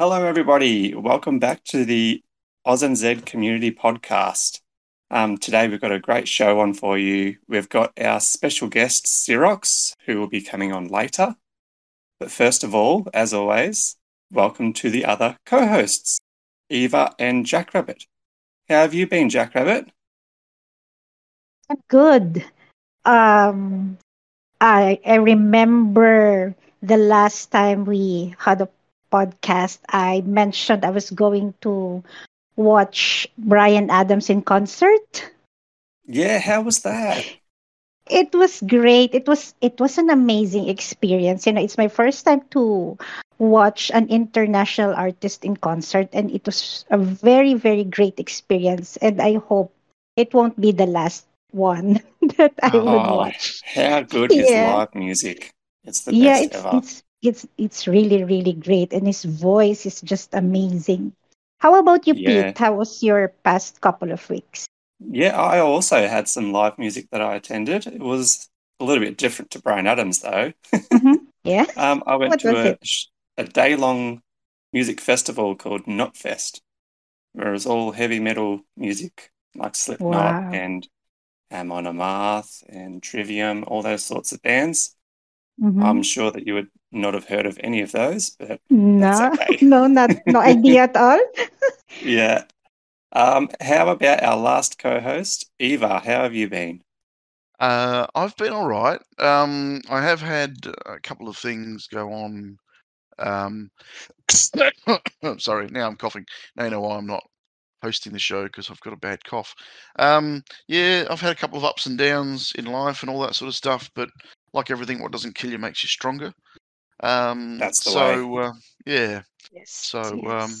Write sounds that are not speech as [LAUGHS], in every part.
Hello, everybody. Welcome back to the Oz and Z Community Podcast. Um, today, we've got a great show on for you. We've got our special guest, Sirox, who will be coming on later. But first of all, as always, welcome to the other co hosts, Eva and Jackrabbit. How have you been, Jackrabbit? Good. Um, I I remember the last time we had a podcast. I mentioned I was going to watch Bryan Adams in concert. Yeah, how was that? It was great. It was it was an amazing experience. You know, it's my first time to watch an international artist in concert and it was a very very great experience and I hope it won't be the last one [LAUGHS] that I oh, would watch. How good is Yeah. live music? It's the yeah, best it's ever. it's it's it's really really great and his voice is just amazing. How about you, Yeah. Pete? How was your past couple of weeks? Yeah, I also had some live music that I attended. It was a little bit different to Bryan Adams, though. [LAUGHS] Mhm. Yeah. Um, I went What to a, a day long music festival called Knotfest, where it was all heavy metal music like Slipknot Wow. and Amon Amarth and Trivium, all those sorts of bands. Mhm. I'm sure that you would not have heard of any of those, but no, that's okay. [LAUGHS] no, not no [LAUGHS] idea at all. yeah. Um, how about our last co host, Eva? How have you been? Uh, I've been all right. Um, I have had a couple of things go on. Um, [COUGHS] sorry, now I'm coughing. Now you know why I'm not hosting the show because I've got a bad cough. Um, yeah, I've had a couple of ups and downs in life and all that sort of stuff. But like everything, what doesn't kill you makes you stronger. Um, That's the way. so uh, yeah, Yes. So, um,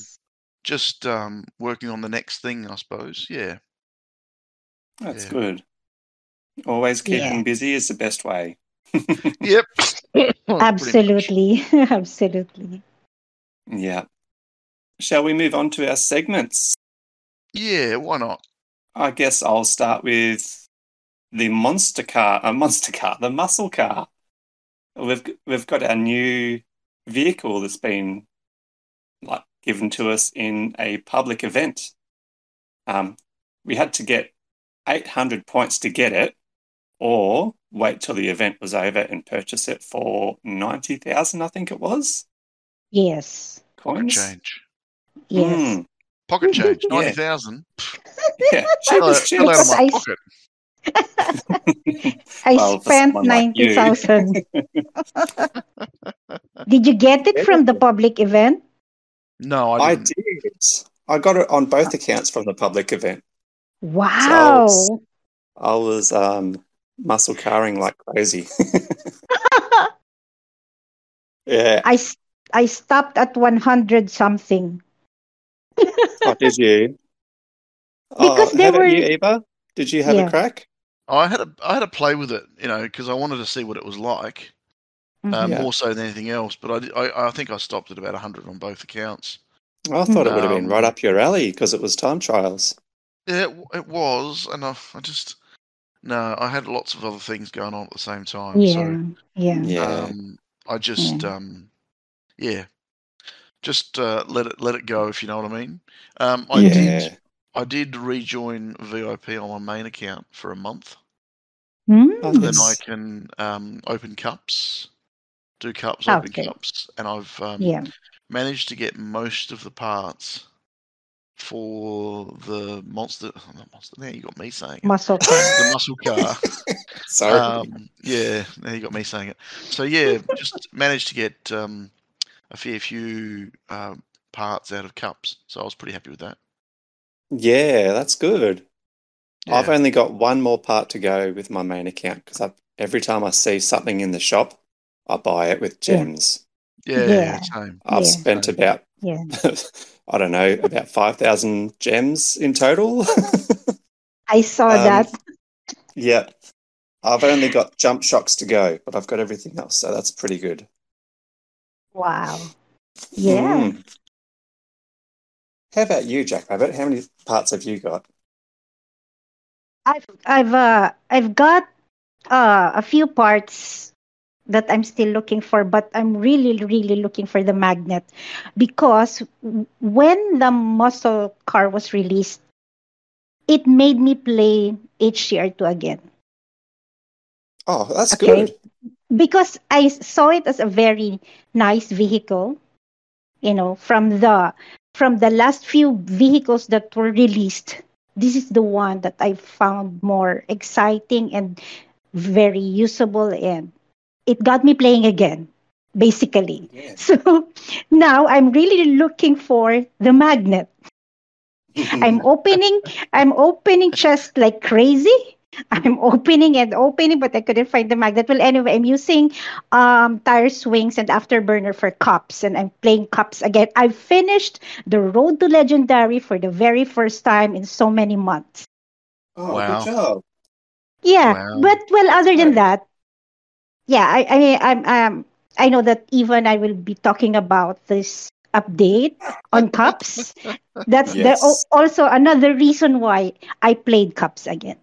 just um, working on the next thing, I suppose. Yeah. That's Yeah. good. Always keeping Yeah. busy is the best way. [LAUGHS] Yep. [LAUGHS] Pretty much. Absolutely, [LAUGHS] absolutely. yeah. Shall we move on to our segments? Yeah. Why not? I guess I'll start with the monster car, a monster car, the muscle car. We've we've got our new vehicle that's been like given to us in a public event. Um, we had to get 800 points to get it, or wait till the event was over and purchase it for 90,000, I think it was, Yes, Pocket change. yes. Mm, Pocket change. [LAUGHS] Ninety thousand. yeah, Fell out, cheapest fell out of my pocket. I Well, spent someone like ninety thousand. [LAUGHS] Did you get it from the public event? No, I I didn't. did. I got it on both accounts from the public event. Wow. was- I was um, muscle carring like crazy. [LAUGHS] [LAUGHS] yeah. I, I stopped at one hundred something. Oh, did you? Because oh, they how were- you, Eva? Did you have Yeah. a crack? I had a I had a play with it, you know, because I wanted to see what it was like, Mhm. um, Yeah. more so than anything else. But I, I I think I stopped at about hundred on both accounts. I thought it would have been right Um, up your alley because it was time trials. Yeah, it, it was, and I, I just no, I had lots of other things going on at the same time. yeah, So yeah. Yeah. um, I just um, yeah, just uh, let it let it go if you know what I mean. Um, I yeah. did I did rejoin VIP on my main account for a month. Oh, Then I can um, open cups, do cups, open Okay. cups, and I've um, Yeah. managed to get most of the parts for the monster. [LAUGHS] Not monster. Now you got me saying it. Muscle [LAUGHS] car. The muscle car. [LAUGHS] Sorry. um, yeah, now you got me saying it. So yeah, just managed to get um, a fair few um, parts out of cups. So I was pretty happy with that. Yeah, that's good. I've only got one more part to go with my main account because every time I see something in the shop, I buy it with Yeah. gems. Yeah, Yeah. same. I've Yeah. spent Same. about, Yeah. [LAUGHS] I don't know, about 5,000 gems in total. I saw [LAUGHS] Um, that. yeah. I've only got jump shocks to go, but I've got everything else, so that's pretty good. Wow. Yeah. Mm. How about you, Jack Rabbit? How many parts have you got? I've I've uh I've got uh a few parts that I'm still looking for, but I'm really, really looking for the magnet because when the muscle car was released, it made me play HCR2 again. Oh, that's Okay. good. because I saw it as a very nice vehicle, you know, from the from the last few vehicles that were released. This is the one that I found more exciting and very usable and it got me playing again, basically. Yeah. [LAUGHS] So now I'm really looking for the magnet. [LAUGHS] I'm opening I'm opening just like crazy. I'm opening and opening, but I couldn't find the magnet. Well, anyway, I'm using um, tire swings and afterburner for cups, and I'm playing cups again. I finished the Road to Legendary for the very first time in so many months. Oh, Wow. good job. Yeah, Wow. but well, other than that, yeah, I, I mean, I'm, um, I know that even I will be talking about this update on cups. [LAUGHS] That's the, Yes. al- also another reason why I played cups again.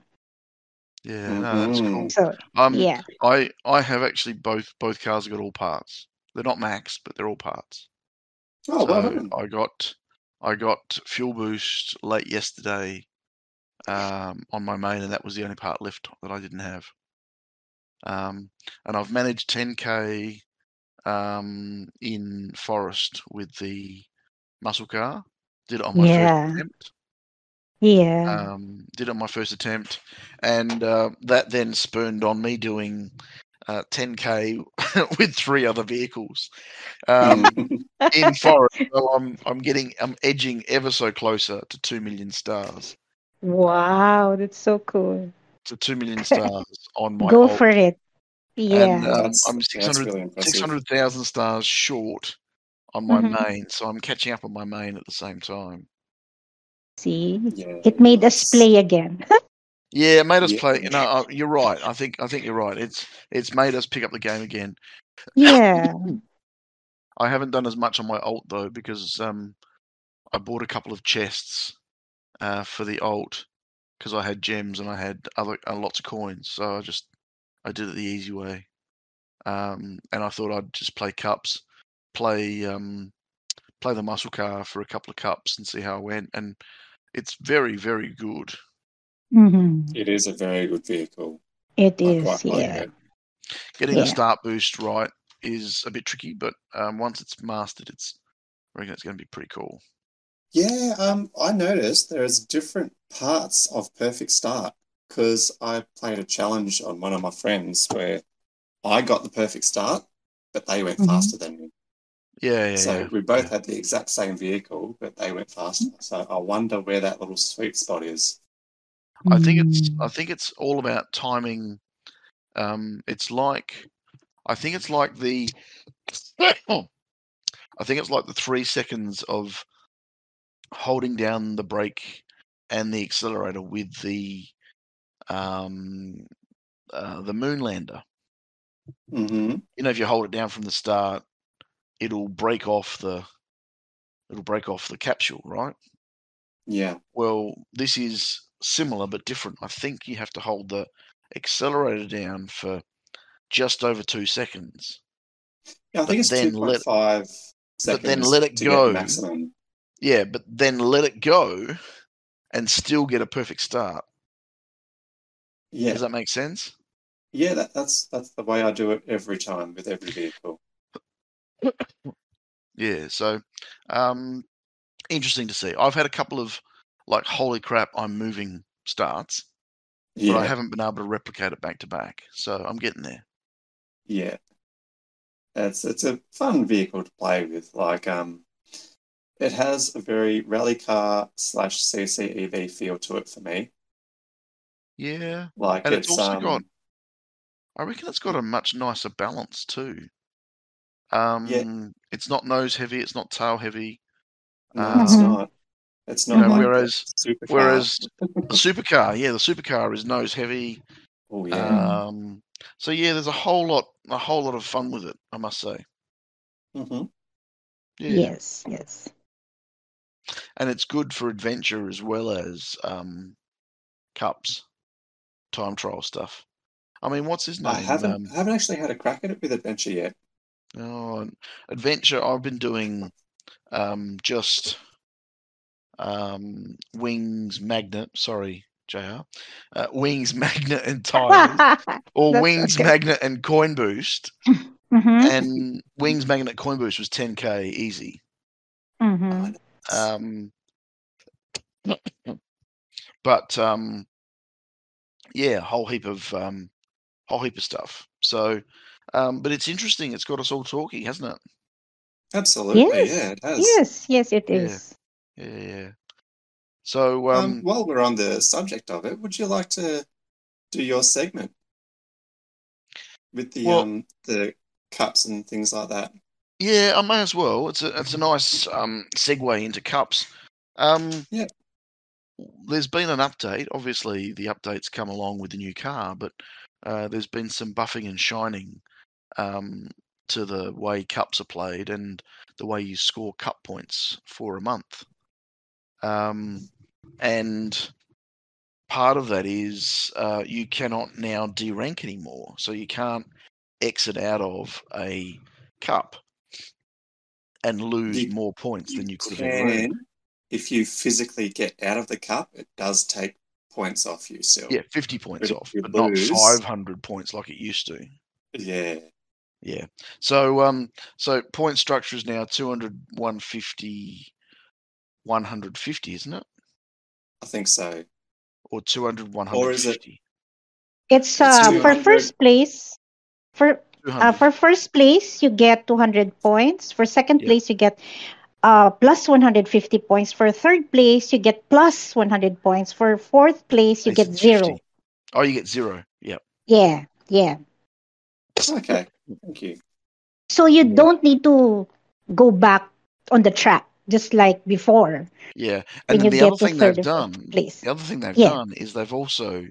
Yeah, no, that's cool. Mhm. So Um, yeah, I I have actually both both cars have got all parts. They're not maxed, but they're all parts. Oh, well so done. I got I got fuel boost late yesterday um, on my main, and that was the only part left that I didn't have. Um, and I've managed 10k um, in forest with the muscle car. Did it on my Yeah. first attempt. Yeah, Um, did it on my first attempt, and uh, that then spurned on me doing uh, 10k [LAUGHS] with three other vehicles um, [LAUGHS] in forest. So I'm I'm getting I'm edging ever so closer to two million stars. wow, that's so cool. To two million [LAUGHS] stars on my Go alt. for it. Yeah, And um, I'm that's 600 really impressive. 600,000 stars short on my Mhm. main, so I'm catching up on my main at the same time. See, Yeah, it made us play again. [LAUGHS] Yeah, it made us Yeah. play. You know, uh, you're right. I think I think you're right. It's it's made us pick up the game again. yeah, [LAUGHS] I haven't done as much on my alt though because um, I bought a couple of chests uh, for the alt because I had gems and I had other uh, lots of coins. So I just I did it the easy way, um, and I thought I'd just play cups, play um, play the muscle car for a couple of cups and see how I went. And it's very very good. hmm It is a very good vehicle. it I is. quite like Yeah, it. Getting the start boost right is a bit tricky, but um, once it's mastered, it's I reckon it's going to be pretty cool. Yeah, um, I noticed there's different parts of Perfect Start because I played a challenge on one of my friends where I got the perfect start, but they went Mhm. faster than me. Yeah, yeah, So yeah. we both had the exact same vehicle, but they went faster. So I wonder where that little sweet spot is. I think it's Mm. I think it's all about timing. Um, it's like I think it's like the [COUGHS] I think it's like the three seconds of holding down the brake and the accelerator with the um, uh, the moonlander. hmm You know, if you hold it down from the start, it'll break off the it'll break off the capsule, right? Yeah. Well, this is similar but different. I think you have to hold the accelerator down for just over two seconds. Yeah, I But think it's then two let- point five but then let it go. maximum. Yeah, but then let it go and still get a perfect start. Yeah. Does that make sense? Yeah, that, that's that's the way I do it every time with every vehicle. Yeah, so um interesting to see. I've had a couple of like holy crap, I'm moving starts, Yeah. but I haven't been able to replicate it back to back. So I'm getting there. Yeah. It's it's a fun vehicle to play with. Like um it has a very rally car slash CCEV feel to it for me. Yeah. Like And it's also um, got- I reckon it's got a much nicer balance too. Um it's not nose heavy, it's not tail heavy. no, it's Mhm. not. It's You not know, like whereas the supercar. whereas [LAUGHS] the supercar, yeah, the supercar is nose heavy. oh yeah. Um so yeah, there's a whole lot a whole lot of fun with it, I must say. hmm Yeah. Yes, yes. and it's good for adventure as well as um, cups, time trial stuff. I mean, what's his name? I haven't Um, I haven't actually had a crack at it with adventure yet. Oh, adventure. I've been doing um, just um, wings magnet. Sorry, Jr. Uh, wings [LAUGHS] magnet and tires, [LAUGHS] or wings okay. magnet and coin boost. [LAUGHS] Mhm, And wings magnet coin boost was 10k easy. mhm. Um, but um, yeah, whole heap of um, whole heap of stuff. So, um, but it's interesting. It's got us all talking, hasn't it? Absolutely, Yes, yeah, it has. Yes, yes, it Yeah. Yeah. yeah. So, Um, um, while we're on the subject of it, would you like to do your segment with the Well- um the cups and things like that? yeah, I may as well. It's a it's a nice um, segue into cups. Um, Yeah. There's been an update. Obviously, the updates come along with the new car, but uh, there's been some buffing and shining um, to the way cups are played and the way you score cup points for a month. Um, and part of that is uh, you cannot now derank anymore. So you can't exit out of a cup and lose You- more points than you could have can, if you physically get out of the cup, it does take points off you still. Yeah, 50 points But off, you but not 500 points like it used to. Yeah. Yeah. So um so point structure is now 200 150 150, isn't it? I think so. Or 200 Or is it- 150. It's uh for first place. For uh, for first place you get 200 points. For second Yeah. place you get uh plus 150 points. For third place you get plus 100 points. For fourth place you They get said zero. 50. Oh, you get zero. Yep. Yeah, yeah. Okay. Thank you. So you Yeah. don't need to go back on the track just like before Yeah. And you then the get other thing they've done, place. the other thing they've Yeah. done is they've also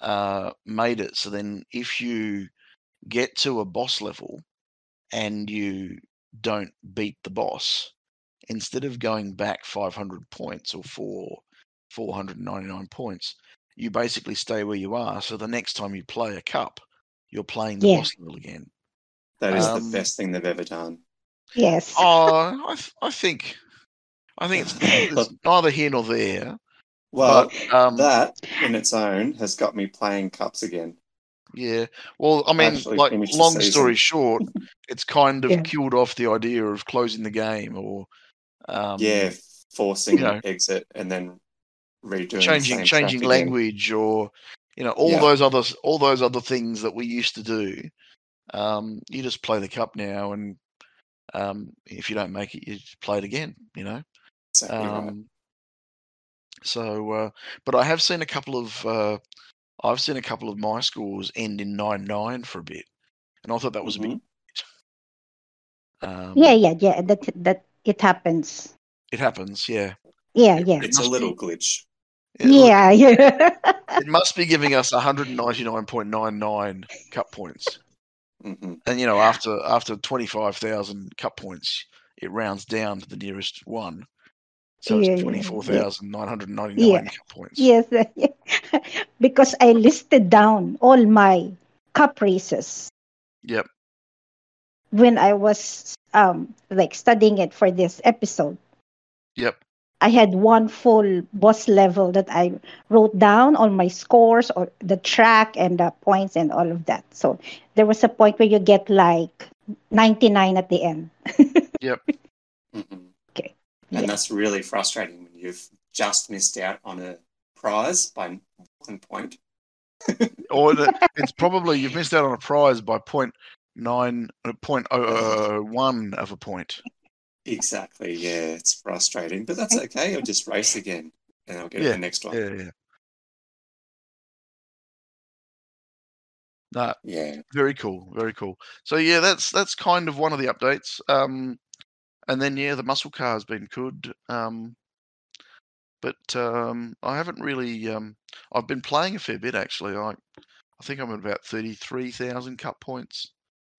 uh, made it so then if you get to a boss level and you don't beat the boss, instead of going back 500 points or four 499 points, you basically stay where you are. So the next time you play a cup, you're playing the Yeah. boss level again. That is Um, the best thing they've ever done. Yes. Oh, I, I think, I think it's, [LAUGHS] it's neither here nor there. Well, but um, that in its own has got me playing cups again. Yeah. Well, I mean, Actually like, long story short, it's kind of Yeah. killed off the idea of closing the game or, um, yeah, forcing you know, exit and then redoing changing the same changing track again. language or, you know, all Yeah. those other all those other things that we used to do. Um, you just play the cup now, and um, if you don't make it, you just play it again. You know. Exactly right. Um, so, uh, but I have seen a couple of uh, I've seen a couple of my scores end in nine nine for a bit, and I thought that was a bit. Mhm. [LAUGHS] Um, yeah, yeah, yeah. That that it happens. It happens, yeah. Yeah, It- yeah. It's a little be- glitch. It, look, Yeah, [LAUGHS] yeah. it must be giving us 199.99 cup points, hmm and you know, after after 25,000 cup points, it rounds down to the nearest one, so Yeah, yeah, it's yeah. 24,999 Yeah. cup points. yes, [LAUGHS] because I listed down all my cup races Yep. when I was um like studying it for this episode. Yep. I had one full boss level that I wrote down all my scores or the track and the points and all of that. So there was a point where you get like 99 at the end. [LAUGHS] hmm Okay. And Yeah. that's really frustrating when you've just missed out on a prize by one point. [LAUGHS] Or the, it's probably you've missed out on a prize by point nine uh, point oh oh one of a point. Exactly. Yeah, it's frustrating, but that's okay. I'll just race again, and I'll get Yeah, the next one. Yeah, yeah. Nah, Yeah. Very cool, very cool. So yeah, that's that's kind of one of the updates. Um, and then yeah, the muscle car has been good. Um, but um, I haven't really. Um, I've been playing a fair bit actually. I I think I'm at about thirty three thousand cup points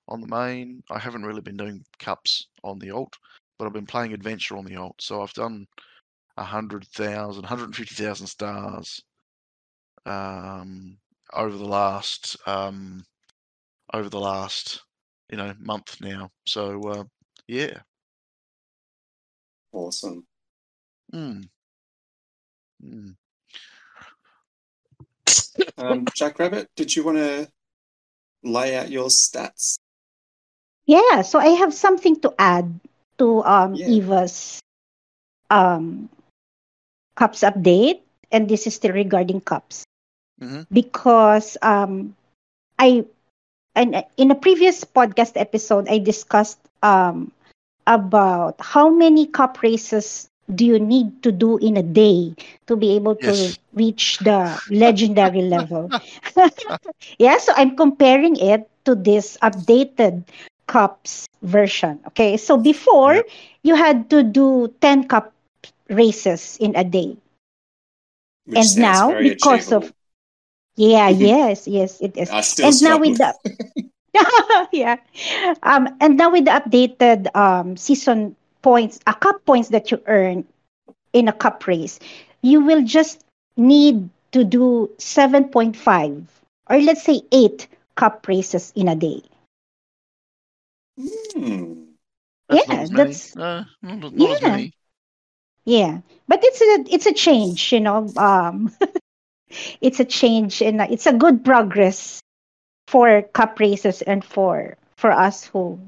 on the main. I haven't really been doing cups on the alt, but I've been playing adventure on the alt. So I've done a hundred thousand, hundred and fifty thousand stars. Um, over the last um, over the last you know month now. So uh, yeah. Awesome. Mm. Mm. Um, Jack Rabbit, did you want to lay out your stats? Yeah, so I have something to add to um, Yeah. Eva's um, cups update, and this is still regarding cups Mhm. because um, I and in a previous podcast episode I discussed um, about how many cup races do you need to do in a day to be able to Yes. reach the legendary level. [LAUGHS] yeah, so I'm comparing it to this updated cups version. Okay, so before Yep. you had to do 10 cup races in a day. Which And now, because of- Yeah, [LAUGHS] yes, yes, it is. And now with the [LAUGHS] yeah um and now with the updated um season points a cup points that you earn in a cup race you will just need to do 7.5 or let's say 8 cup races in a day Hmm. That's Yeah, not as many. that's- No, not, not as Yeah. many. yeah but it's a it's a change you know um [LAUGHS] it's a change and uh, it's a good progress for cup races and for for us who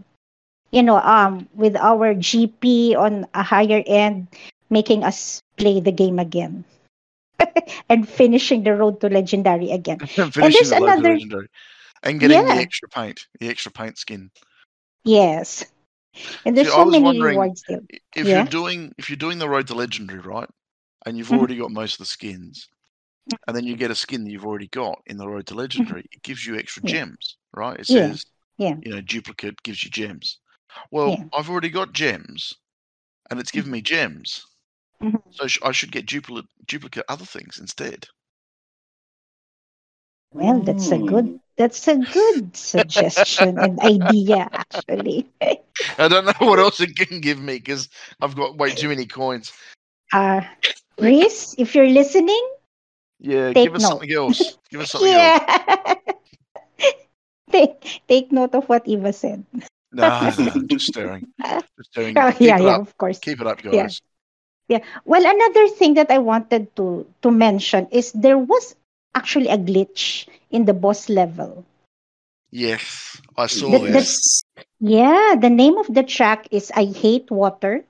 you know um with our gp on a higher end making us play the game again [LAUGHS] and finishing the road to legendary again [LAUGHS] Finishing there's the another- And getting the extra paint, the extra paint skin. Yes and there's See, I so was many wondering- rewards there If Yeah. you're doing if you're doing the road to legendary, right? And you've Mhm. already got most of the skins, and then you get a skin that you've already got in the road to legendary, it gives you extra Mm-hmm. Yeah. gems, right? It Yeah. says Yeah. you know, duplicate gives you gems. Well, Yeah. I've already got gems and it's given me gems. Mhm. So sh- I should get duplicate duplicate other things instead. well that's a good Hmm. That's a good suggestion and [LAUGHS] idea actually I don't know what else it can give me because I've got way too many coins. uh Reese, if you're listening Yeah, give us note. something else. Give us [LAUGHS] something else. yeah [LAUGHS] take take note of what eva said No, just staring. Just staring. Oh, yeah yeah up. of course Keep it up, guys. Yeah. guys. Well, another thing that I wanted to to mention is there was actually a glitch in the boss level. Yes, I saw The- that. Yes. Yeah, the name of the track is I Hate Water,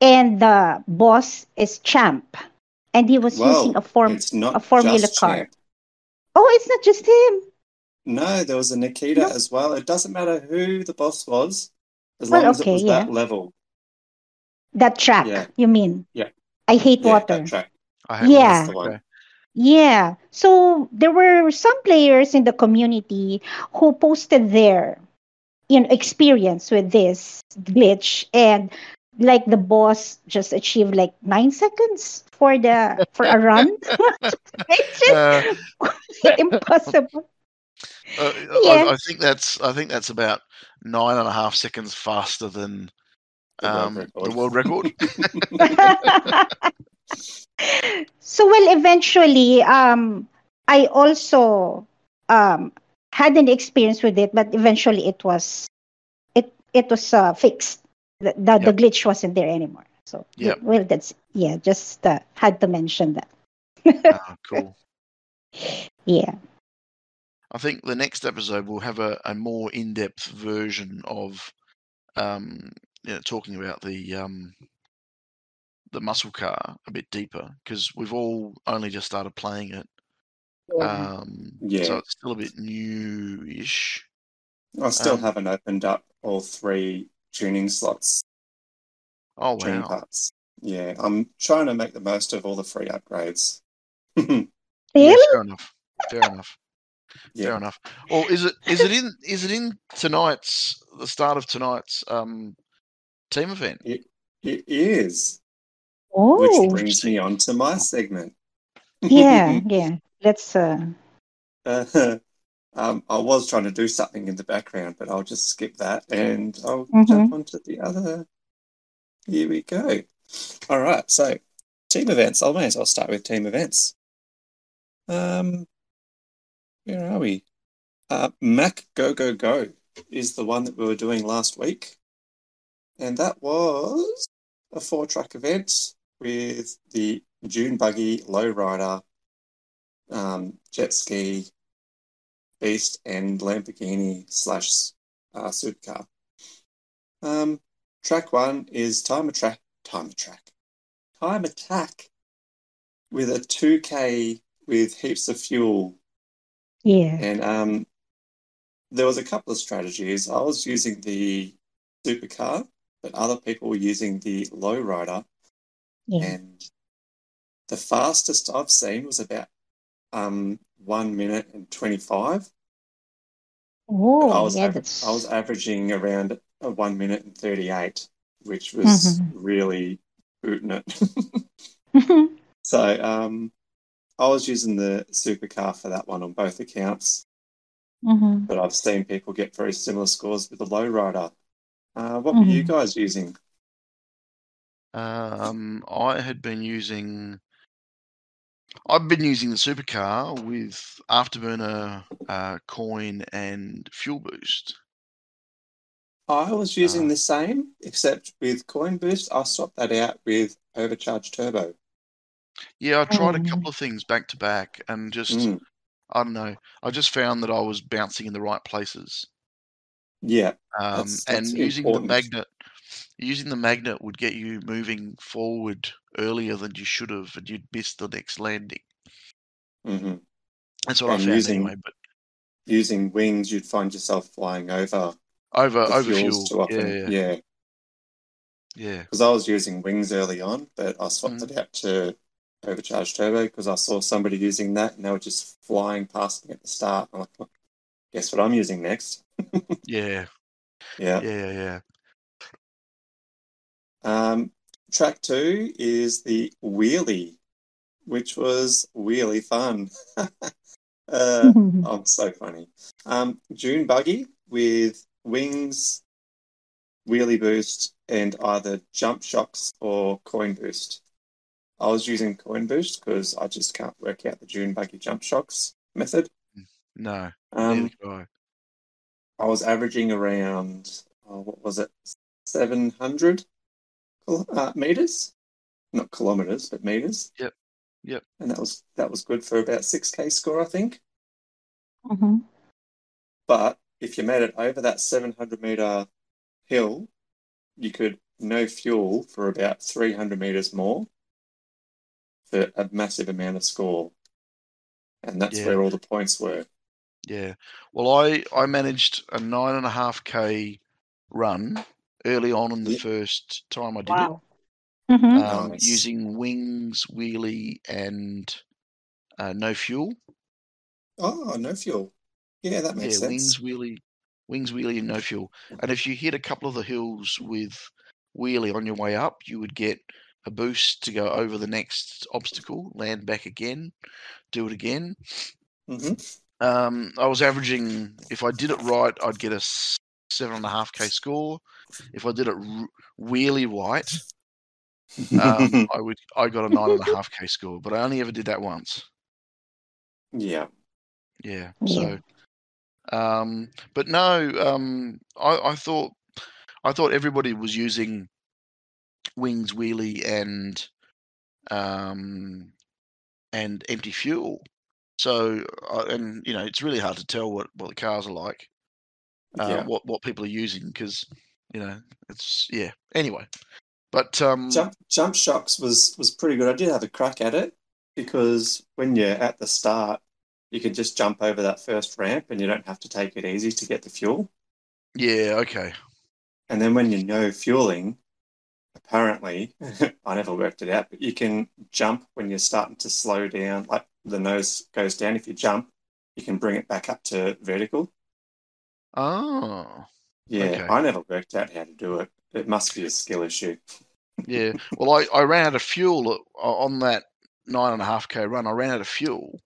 and the boss is Champ, and he was Well, using a form. A formula car. Champ. Oh, it's not just him. No, there was a Nikita No. as well. It doesn't matter who the boss was, as Well, long as it was yeah. that level. That track, Yeah. you mean? Yeah. I Hate Yeah, Water. that track. I have Yeah. That's the one. Okay. Yeah. So there were some players in the community who posted their you know experience with this glitch and like the boss just achieved like nine seconds for the for a run. [LAUGHS] [LAUGHS] it's just Uh, [LAUGHS] impossible. uh, Yeah. I, I think that's I think that's about nine and a half seconds faster than um, the world record. [LAUGHS] [LAUGHS] so well eventually um I also um had an experience with it but eventually it was it it was uh, fixed the, the, the glitch wasn't there anymore so Yep. well that's yeah just uh, had to mention that Ah, [LAUGHS] cool. yeah I think the next episode will have a, a more in depth version of um, you know, talking about the um, the muscle car a bit deeper because we've all only just started playing it. Um, Yeah. So it's still a bit new-ish. I still Um, haven't opened up all three tuning slots, Oh tuning wow! parts. Yeah, I'm trying to make the most of all the free upgrades. [LAUGHS] Yeah, fair enough. Fair enough. Fair enough. Or is it is it in is it in tonight's the start of tonight's um, team event? it is. oh Which brings me on to my segment. yeah [LAUGHS] yeah let's uh Uh, [LAUGHS] um, I was trying to do something in the background, but I'll just skip that and I'll Mhm. jump onto the other. Here we go. All right, so team events. I may as well start with team events. Um, Where are we? Uh, Mac Go Go Go is the one that we were doing last week. And that was a four track event with the Dune Buggy, Lowrider, um, Jet Ski, Beast, and Lamborghini slash uh, Supercar. Um, track one is Time Attack, Time Attack, Time Attack with a 2K with heaps of fuel Yeah. and um, there was a couple of strategies. I was using the supercar, but other people were using the lowrider. Yeah. And the fastest I've seen was about um, one minute and 25. I Oh, was, yeah, av- that's. I was averaging around a one minute and 38, which was Mhm. really booting it. [LAUGHS] so um, I was using the supercar for that one on both accounts. Mhm. but I've seen people get very similar scores with the lowrider. Uh, what were you Mhm. guys using? Um, I had been using. I've been using the supercar with afterburner, uh, coin, and fuel boost. I was using Uh, the same, except with Coin Boost, I swapped that out with Overcharged Turbo. Yeah, I tried a Mm. couple of things back to back, and just Mm, I don't know. I just found that I was bouncing in the right places. Yeah, Um, that's that's and using the magnet, using the magnet would get you moving forward earlier than you should have, and you'd miss the next landing. hmm That's what I found using anyway. But using wings, you'd find yourself flying over over over fuel, too often. yeah, Yeah, yeah. because I was using wings early on, but I swapped Mm. it out to Overcharged Turbo because I saw somebody using that, and they were just flying past me at the start. I'm like, "Well, guess what I'm using next? [LAUGHS] Yeah, Yeah. yeah, yeah. Um, track two is the wheelie, which was really fun. [LAUGHS] uh, I'm [LAUGHS] so funny. Um, Dune buggy with wings, wheelie boost, and either jump shocks or coin boost. I was using coin boost because I just can't work out the Dune buggy jump shocks method. No, Um, I. I was averaging around, oh, what was it, 700 uh, meters? Not kilometers, but meters. Yep, yep. And that was that was good for about 6k score, I think. Mhm. But if you made it over that 700 meter hill, you could no fuel for about 300 meters more for a massive amount of score. And that's Yeah. where all the points were. Yeah. Well, I I managed a nine and a half k run early on in the Yeah. first time I did Wow. Mhm. it, um, Nice. using wings, wheelie, and uh, no fuel. Oh, no fuel. Yeah, that makes yeah, sense. wings, wheelie, wings, wheelie, and no fuel. And if you hit a couple of the hills with wheelie on your way up, you would get a boost to go over the next obstacle, land back again, do it again. hmm Um, I was averaging, if I did it right, I'd get a seven and a half k score. If I did it r- really right, um, [LAUGHS] I would I got a nine and a half k score. But I only ever did that once. yeah. Yeah. Yeah. So, um, but no, um, I, I thought I thought everybody was using wings, wheelie, and um, and empty fuel. So, uh, and you know, it's really hard to tell what what the cars are like, uh, Yeah. what what people are using because you know it's yeah. Anyway, but um, Jump jump shocks was was pretty good. I did have a crack at it because when you're at the start, you can just jump over that first ramp and you don't have to take it easy to get the fuel. yeah, okay, And then when you know fueling, apparently, [LAUGHS] I never worked it out, but you can jump when you're starting to slow down, like the nose goes down. If you jump, you can bring it back up to vertical. oh. Yeah, Okay. I never worked out how to do it. It must be a skill issue. Yeah. Well, I, I ran out of fuel on that nine and a half k run. I ran out of fuel,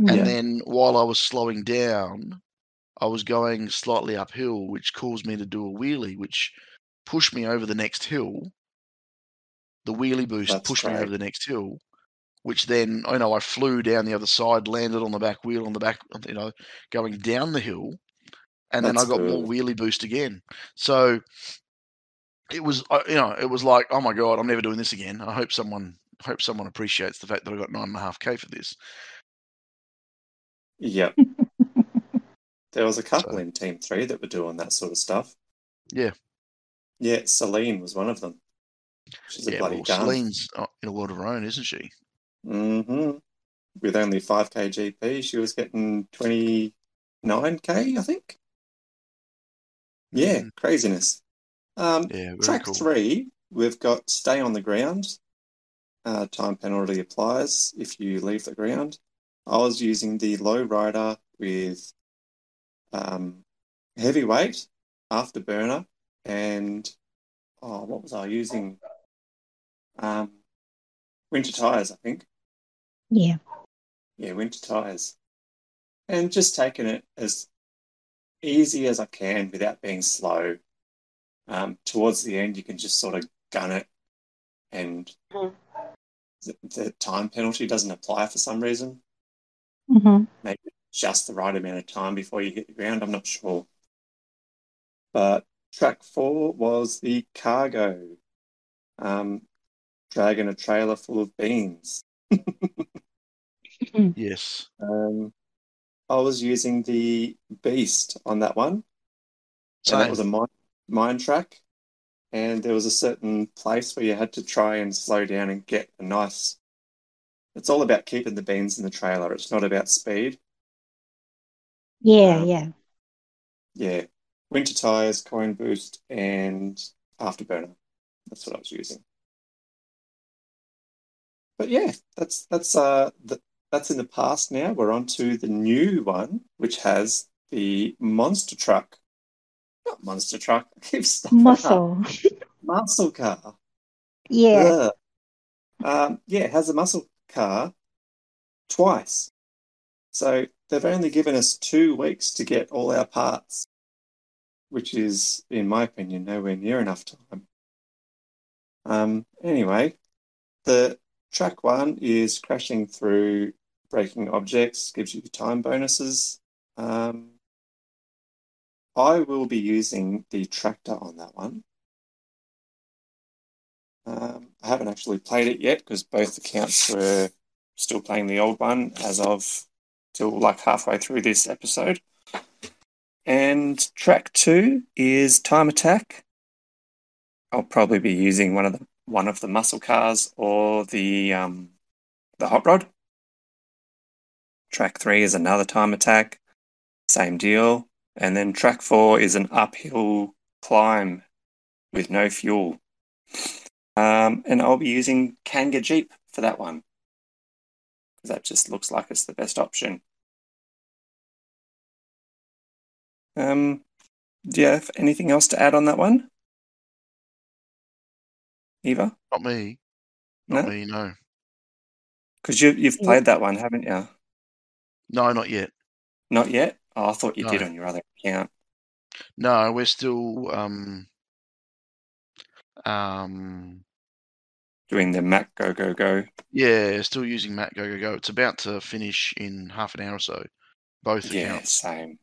Mhm. and Yeah. then while I was slowing down, I was going slightly uphill, which caused me to do a wheelie, which pushed me over the next hill. The wheelie boost That's pushed me over the next hill, which then you know I flew down the other side, landed on the back wheel on the back, you know, going down the hill, and then I That's got more wheelie boost again. So it was, uh, you know, it was like, oh my god, I'm never doing this again. I hope someone hope someone appreciates the fact that I got nine and a half k for this. Yep. [LAUGHS] There was a couple So- in Team Three that were doing that sort of stuff. Yeah. Yeah, Celine was one of them. She's a yeah, bloody well, gun. Celine's uh, in a world of her own, isn't she? Hmm With only 5k GP, she was getting 29k, I think. Yeah, Mm, craziness. Um, yeah, track cool. three, we've got stay on the ground. Uh, time penalty applies if you leave the ground. I was using the low rider with um, heavyweight afterburner and oh, what was I using? Um, winter tires, I think. Yeah. Yeah, winter tires. And just taking it as easy as I can without being slow. Um, towards the end, you can just sort of gun it, and Mhm. the, the time penalty doesn't apply for some reason. hmm Maybe just the right amount of time before you hit the ground. I'm not sure. But track four was the cargo, um, dragging a trailer full of beans. [LAUGHS] Yes. Um, I was using the Beast on that one. And that was a mine, mine track. And there was a certain place where you had to try and slow down and get a nice. It's all about keeping the beans in the trailer. It's not about speed. Yeah, Um, yeah. Yeah. Winter tires, coin boost, and afterburner. That's what I was using. But yeah, that's that's uh the, that's in the past now. We're on to the new one, which has the monster truck. Not monster truck. [LAUGHS] I keep stuffing. Muscle. Muscle car. Yeah. Ugh. Um, yeah, it has a muscle car twice. So they've only given us two weeks to get all our parts, which is, in my opinion, nowhere near enough time. Um, anyway, the track one is crashing through breaking objects, gives you time bonuses. Um, I will be using the tractor on that one. Um, I haven't actually played it yet because both accounts were still playing the old one as of till like halfway through this episode. And track two is Time Attack. I'll probably be using one of the one of the muscle cars or the um, the hot rod. Track three is another time attack, same deal. And then track four is an uphill climb with no fuel. Um, and I'll be using Kanga Jeep for that one because that just looks like it's the best option. Um, do you have anything else to add on that one, Eva? Not me. Not No, me. No. because you you've played that one, haven't you? No, not yet. Not yet. Oh, I thought you did on your other account. No, we're still um um Doing the Mac Go Go Go. yeah, still using Mac Go Go Go. It's about to finish in half an hour or so. Both Yeah, accounts. same,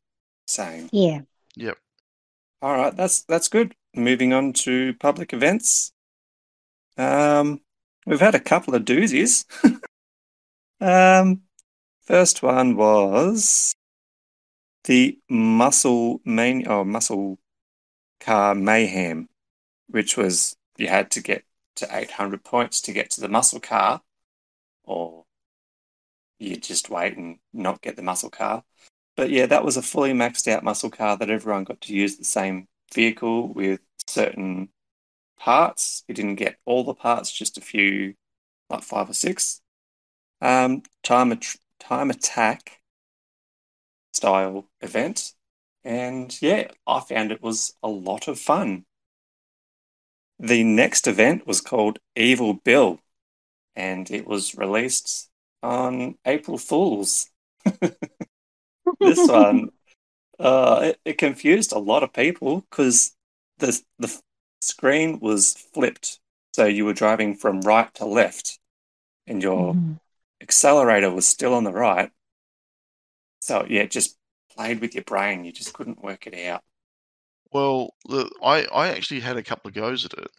same. Yeah. Yep. All right, that's that's good. Moving on to public events. Um, we've had a couple of doozies. [LAUGHS] um, first one was the muscle main or muscle car mayhem, which was you had to get to 800 points to get to the muscle car, or you just wait and not get the muscle car. But yeah, that was a fully maxed out muscle car that everyone got to use the same vehicle with certain parts. You didn't get all the parts, just a few, like five or six. Um, time at- time attack style event, and yeah, I found it was a lot of fun. The next event was called Evil Bill, and it was released on April Fools. [LAUGHS] this one, [LAUGHS] uh, it, it confused a lot of people because the the screen was flipped, so you were driving from right to left, and your Mhm. accelerator was still on the right. So yeah, it just played with your brain. You just couldn't work it out. Well, the, I I actually had a couple of goes at it,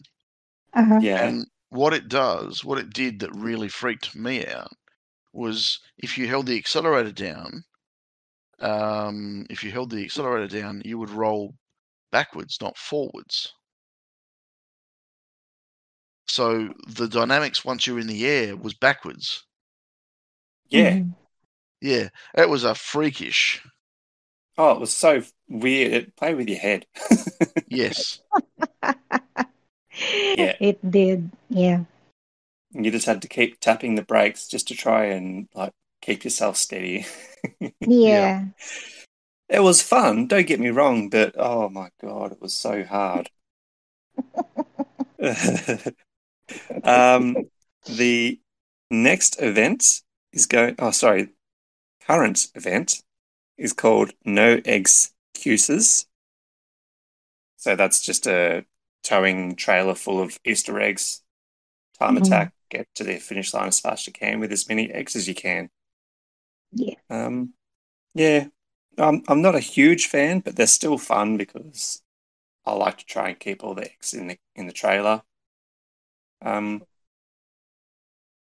Uh-huh. Yeah. and what it does, what it did that really freaked me out was if you held the accelerator down, um, if you held the accelerator down, you would roll backwards, not forwards. So the dynamics once you're in the air was backwards. Yeah. Mhm. Yeah, It was a freakish. Oh, it was so weird. It played with your head. [LAUGHS] Yes. [LAUGHS] Yeah. It did. Yeah. you just had to keep tapping the brakes just to try and like keep yourself steady. [LAUGHS] Yeah. it was fun, don't get me wrong, but oh my god, it was so hard. Um, the next event is going. Oh, sorry, current event is called No Excuses. So that's just a towing trailer full of Easter eggs. Time Mhm. attack, get to the finish line as fast as you can with as many eggs as you can. Yeah. Um, yeah, I'm I'm not a huge fan, but they're still fun because I like to try and keep all the eggs in the in the trailer. Um,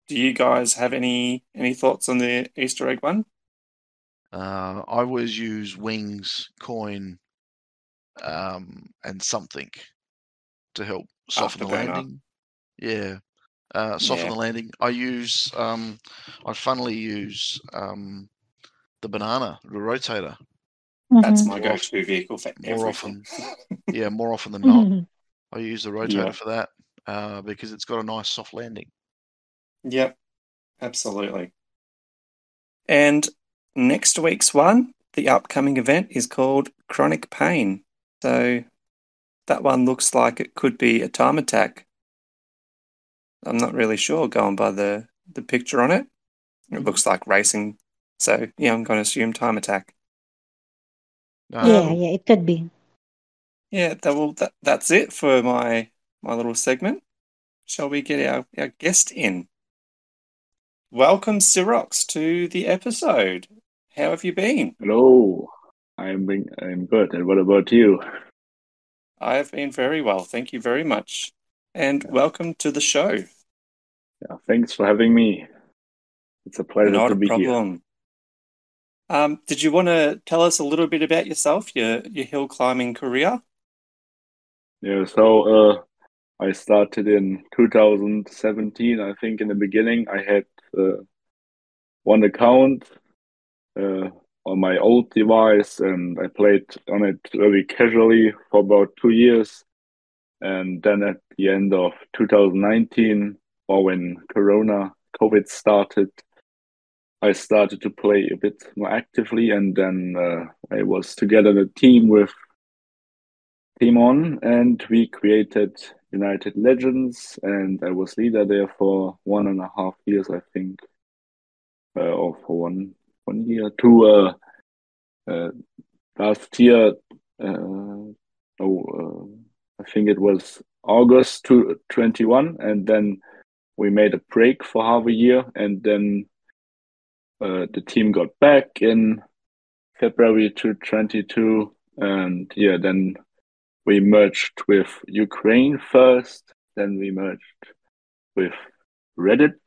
do you guys have any any thoughts on the Easter egg one? Uh, I always use wings, coin, um, and something to help soften the Afterburner. landing. Yeah, uh, soften Yeah. the landing. I use, um, I funnily use um, the banana, the rotator. That's Mhm. my go-to vehicle for more everything. [LAUGHS] Yeah, more often than not, Mhm. I use the rotator Yeah. for that uh, because it's got a nice soft landing. Yep, absolutely. And next week's one, the upcoming event is called Chronic Pain. So that one looks like it could be a time attack. I'm not really sure going by the, the picture on it. It looks like racing. So yeah, I'm going to assume time attack. Um, yeah, yeah, it could be. Yeah, that, well, that, that's it for my, my little segment. Shall we get our, our guest in? Welcome, Sirox, to the episode. How have you been? Hello, I'm being, I'm good. And what about you? I have been very well, thank you very much. And welcome to the show. Yeah, thanks for having me. It's a pleasure Not to be here. problem. Um, did you want to tell us a little bit about yourself, your your hill climbing career? Yeah, so uh, I started in 2017. I think in the beginning I had uh, one account uh, on my old device, and I played on it very casually for about two years. And then at the end of 2019, or when Corona, COVID started, I started to play a bit more actively, and then uh, I was together in a team with Timon and we created United Legends, and I was leader there for one and a half years, I think, uh, or for one one year. Two uh, uh, last year, uh, oh, uh, I think it was August to 21, and then we made a break for half a year, and then the team got back in February to 22, and yeah, then we merged with Ukraine first, then we merged with Reddit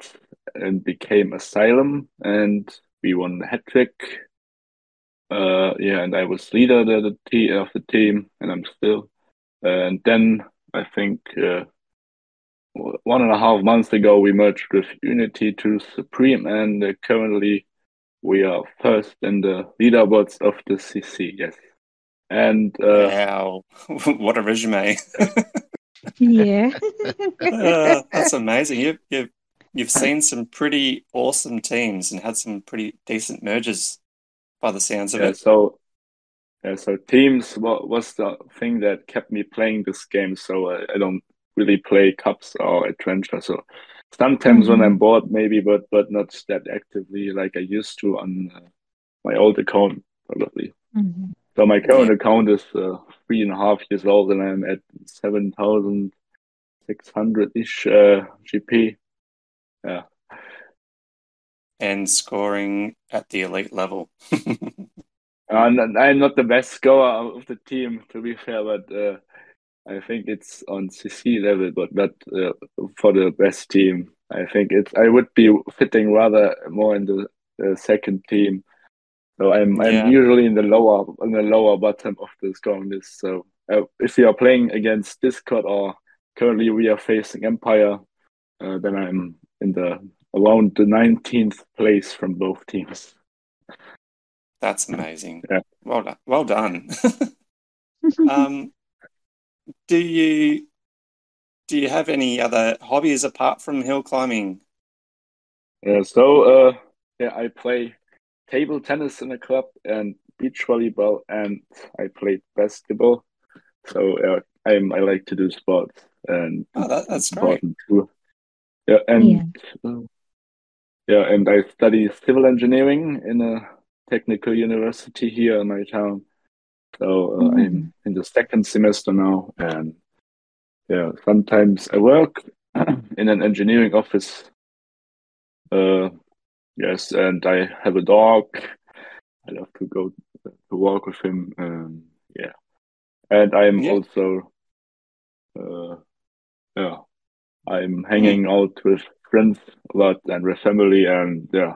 and became Asylum, and we won the hat trick. Uh, yeah, and I was leader of the, te- of the team, and I'm still. And then I think uh, one and a half months ago we merged with Unity to Supreme, and uh, currently we are first in the leaderboards of the CC. Yes, and uh, Wow, [LAUGHS] what a resume! Yeah. [LAUGHS] Uh, that's amazing. You've you've you've seen some pretty awesome teams and had some pretty decent mergers, by the sounds of yeah, it. so yeah, so teams what was the thing that kept me playing this game. So uh, I don't really play cups or adventure. So sometimes when Mhm. I'm bored, maybe, but but not that actively like I used to on uh, my old account, probably. Mhm. So my current account is uh, three and a half years old, and I'm at seven thousand six hundred ish uh, GP. Yeah, and scoring at the elite level. [LAUGHS] I'm not, I'm not the best scorer of the team, to be fair, but uh, I think it's on CC level, but not uh, for the best team. I think it's I would be fitting rather more in the, the second team. So I'm I'm usually in the lower in the lower bottom of the scoring list. So uh, if we are playing against Discord or currently we are facing Empire, uh, then I'm in the around the 19th place from both teams. That's amazing. Yeah. Well done. Well done. [LAUGHS] um, do you do you have any other hobbies apart from hill climbing? Yeah, so uh, yeah, I play table tennis in a club and beach volleyball, and I played basketball. So uh, I'm I like to do sports, and Oh, that, that's it's great. important too. Yeah, and uh, yeah, and I study civil engineering in a technical university here in my town. So uh, I'm in the second semester now, and yeah, sometimes I work [CLEARS THROAT] in an engineering office. Uh, yes, and I have a dog. I love to go to walk with him. Um, yeah, and I'm Yeah. also, uh, yeah, I'm hanging out with friends a lot and with family, and yeah,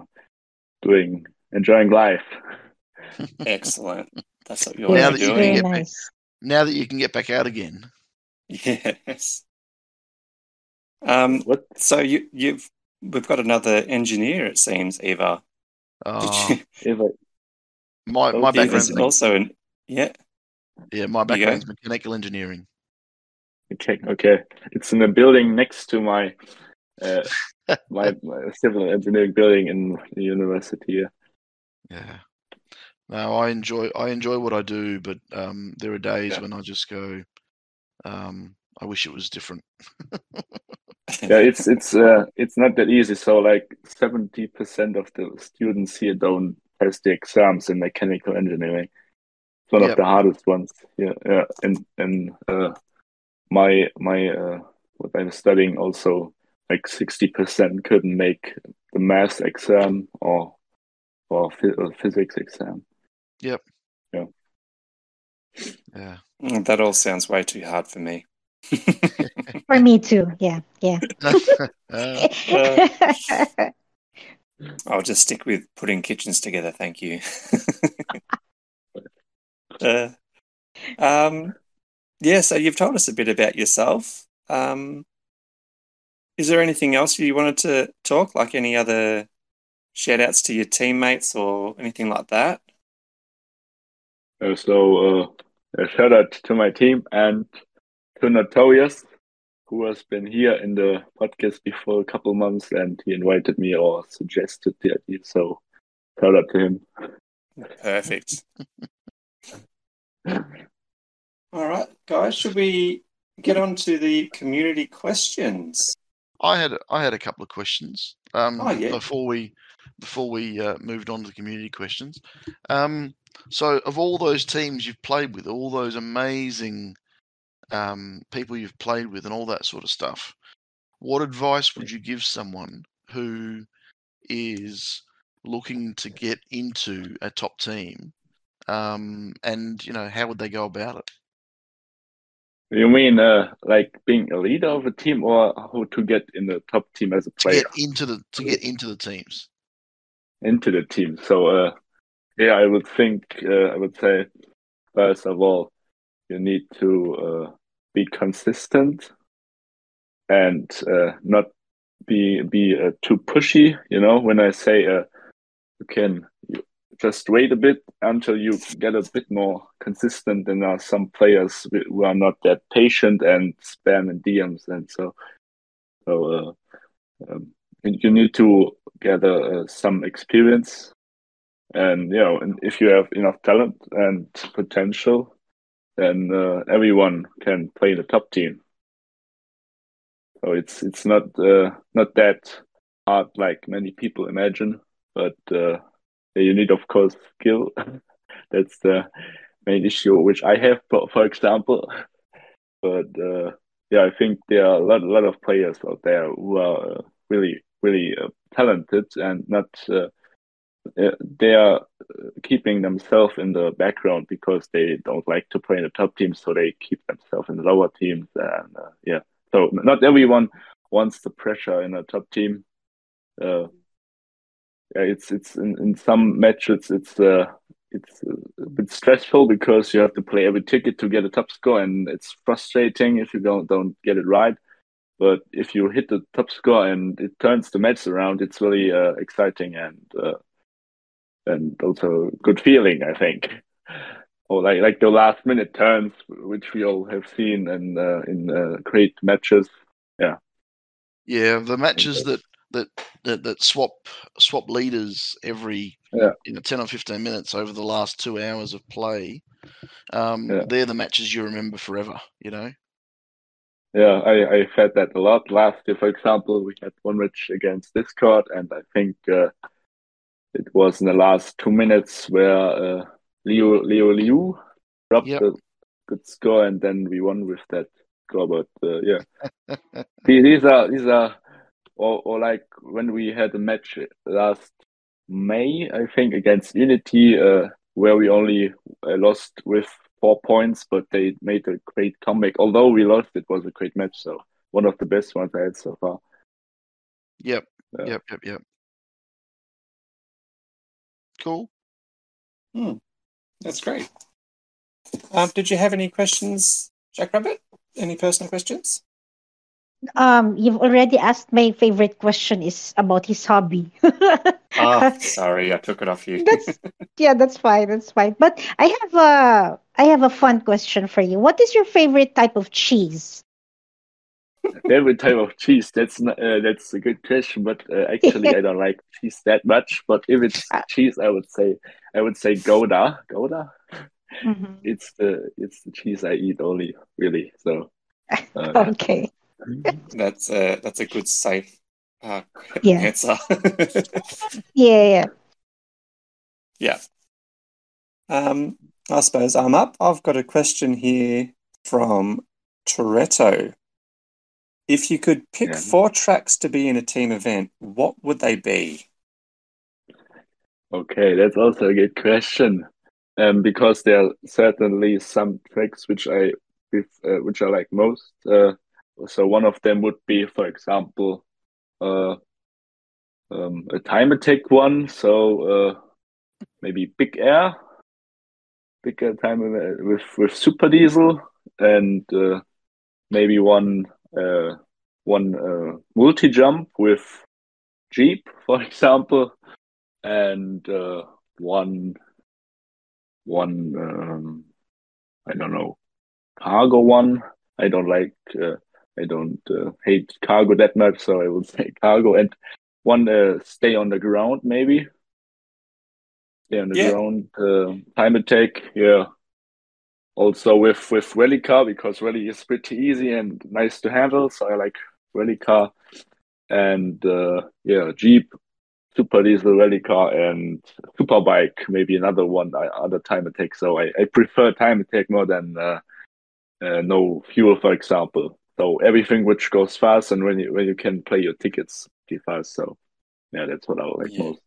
doing enjoying life. [LAUGHS] Excellent. That's what you Yeah, want Now to that be you can doing. get back- Now that you can get back out again. [LAUGHS] Yes. Um, What? so you you've we've got another engineer, it seems, Eva. Did you, [LAUGHS] If my my Okay, Eva's background's also in yeah. yeah, my you go. background's mechanical engineering. okay, okay, it's in a building next to my, uh, [LAUGHS] my, my civil engineering building in the university. Yeah. Yeah. No, I enjoy I enjoy what I do, but um, there are days Yeah. when I just go, um, I wish it was different. [LAUGHS] [LAUGHS] yeah it's it's uh it's not that easy so like 70% of the students here don't pass the exams in mechanical engineering it's one Yep. of the hardest ones yeah yeah and and uh my my uh what i'm studying also like 60% couldn't make the math exam or or phy- or physics exam Yep. Yeah. Yeah. That all sounds way too hard for me. For me too. Yeah, yeah. [LAUGHS] Uh, [LAUGHS] I'll just stick with putting kitchens together, thank you. [LAUGHS] uh, um, yeah, so you've told us a bit about yourself. Um, is there anything else you wanted to talk, like any other shout outs to your teammates or anything like that? Uh, so uh, a shout out to my team and to Notorious, who has been here in the podcast before a couple months, and he invited me or suggested the idea. So shout out to him. Perfect. [LAUGHS] All right, guys, should we get on to the community questions? I had I had a couple of questions um, Oh, yeah. before we before we uh, moved on to the community questions. Um, so, of all those teams you've played with, all those amazing um, people you've played with, and all that sort of stuff, what advice would you give someone who is looking to get into a top team? Um, and you know, how would they go about it? You mean uh, like being a leader of a team, or how to get in the top team as a To player get into the to get into the teams. into the team? So uh, yeah, I would think uh, I would say first of all, you need to uh, be consistent and uh, not be be uh, too pushy. You know, when I say you can just wait a bit until you get a bit more consistent. And there are some players who are not that patient and spam in DMs, and so so uh, um, and you need to gather uh, some experience. And you know, and if you have enough talent and potential, then uh, everyone can play the top team. So it's it's not uh, not that hard like many people imagine, but uh, you need of course skill. [LAUGHS] That's the main issue which I have, for, for example. [LAUGHS] But uh, yeah, I think there are a lot, a lot of players out there who are uh, really really uh, talented and not they are uh, keeping themselves in the background because they don't like to play in the top teams, so they keep themselves in the lower teams. And uh, yeah, so not everyone wants the pressure in a top team. Uh, yeah, it's it's in, in some matches it's uh, it's a bit stressful because you have to play every ticket to get a top score, and it's frustrating if you don't don't get it right. But if you hit the top score and it turns the match around, it's really uh, exciting and uh, and also good feeling, I think. Or like like the last minute turns, which we all have seen in uh, in uh, great matches. Yeah, yeah, the matches that that that, that swap swap leaders every yeah. you know ten or fifteen minutes over the last two hours of play. Um, Yeah. They're the matches you remember forever. You know. Yeah, I, I felt that a lot last year. For example, we had one match against Discord, and I think uh, it was in the last two minutes where uh, Leo Leo Liu dropped Yep. a good score, and then we won with that score. But uh, yeah, these are these are or, or like when we had a match last May, I think against Unity, uh, where we only uh, lost with four points, but they made a great comeback. Although we lost, it was a great match. So one of the best ones I had so far. Yep. Yeah. Yep. Yep. Yep. Cool. Hmm. That's great. Um, did you have any questions, Jack Rabbit? Any personal questions? Um, you've already asked my favorite question is about his hobby. Oh, [LAUGHS] [LAUGHS] sorry, I took it off you. That's yeah, that's fine. That's fine. But I have a I have a fun question for you. What is your favorite type of cheese? [LAUGHS] Favorite type of cheese? That's not, uh, that's a good question, but uh, actually I don't like cheese that much. But if it's Ah. cheese, I would say I would say Gouda. Gouda. Mhm. [LAUGHS] It's the it's the cheese I eat only really. So uh, [LAUGHS] Okay. that's a that's a good safe uh, Yeah. answer. Yeah, yeah. yeah. Um, I suppose I'm up. I've got a question here from Toretto. If you could pick Yeah. four tracks to be in a team event, what would they be? Okay, that's also a good question. Um, because there are certainly some tracks which I uh, which I like most. Uh, so one of them would be, for example, uh, um, a time attack one. So uh, maybe Big Air, Big Air time uh, with with Super Diesel, and uh, maybe one uh, one uh, multi jump with Jeep, for [LAUGHS] example, and uh, one one um, I don't know cargo one. I don't like uh, I don't uh, hate cargo that much, so I would [LAUGHS] say cargo and one uh, stay on the ground maybe. Stay on the Yeah. ground. Uh, time attack, yeah. Also with with rally car because rally is pretty easy and nice to handle, so I like rally car. And uh, yeah, Jeep, Super Diesel rally car, and Super Bike, maybe another one, uh, other time attack. So I, I prefer time attack more than uh, uh, no fuel, for example. So everything which goes fast and when you when you can play your tickets pretty fast. So yeah, that's what I like Yeah. most.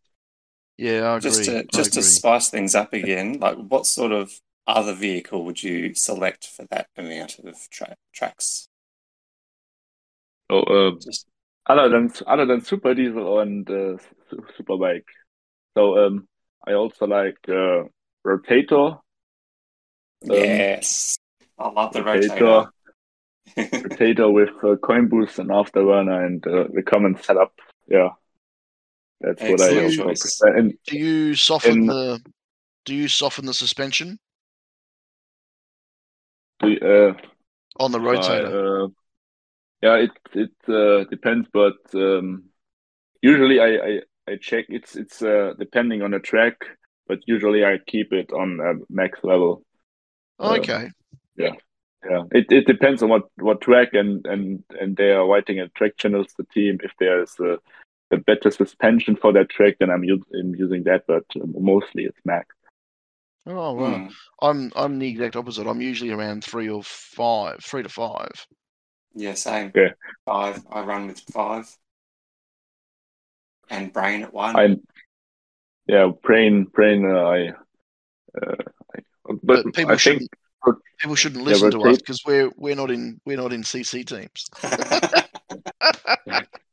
Yeah, I agree. Just to I just to spice things up again, like what sort of other vehicle would you select for that amount of tra- tracks? So uh, Just other than other than Super Diesel and uh, Su- Super Bike. So um, I also like uh, Rotator. Um, yes, I love the Rotator, rotator. [LAUGHS] Rotator with uh, coin boost and afterburner and uh, the common setup. Yeah, that's what I Excellent also choice. prefer. And Do you soften in- the? Do you soften the suspension we, uh, on the rotator? Uh, yeah, it it uh, depends, but um, usually I, I I check it's it's uh, depending on the track, but usually I keep it on max level. uh, okay. Yeah, it, it depends on what, what track and, and, and they are writing a track channels the team. If there's a, a better suspension for that track, then I'm, u- I'm using that, but um, mostly it's max. Oh wow. Hmm. I'm I'm the exact opposite. I'm usually around three or five, three to five. Yeah, same. Yeah. Five. I run with five. And Brain at one. I yeah, brain brain. Uh, I, uh, I but, But people I think shouldn't people shouldn't Yeah, listen to us because we're we're not in we're not in CC teams. [LAUGHS]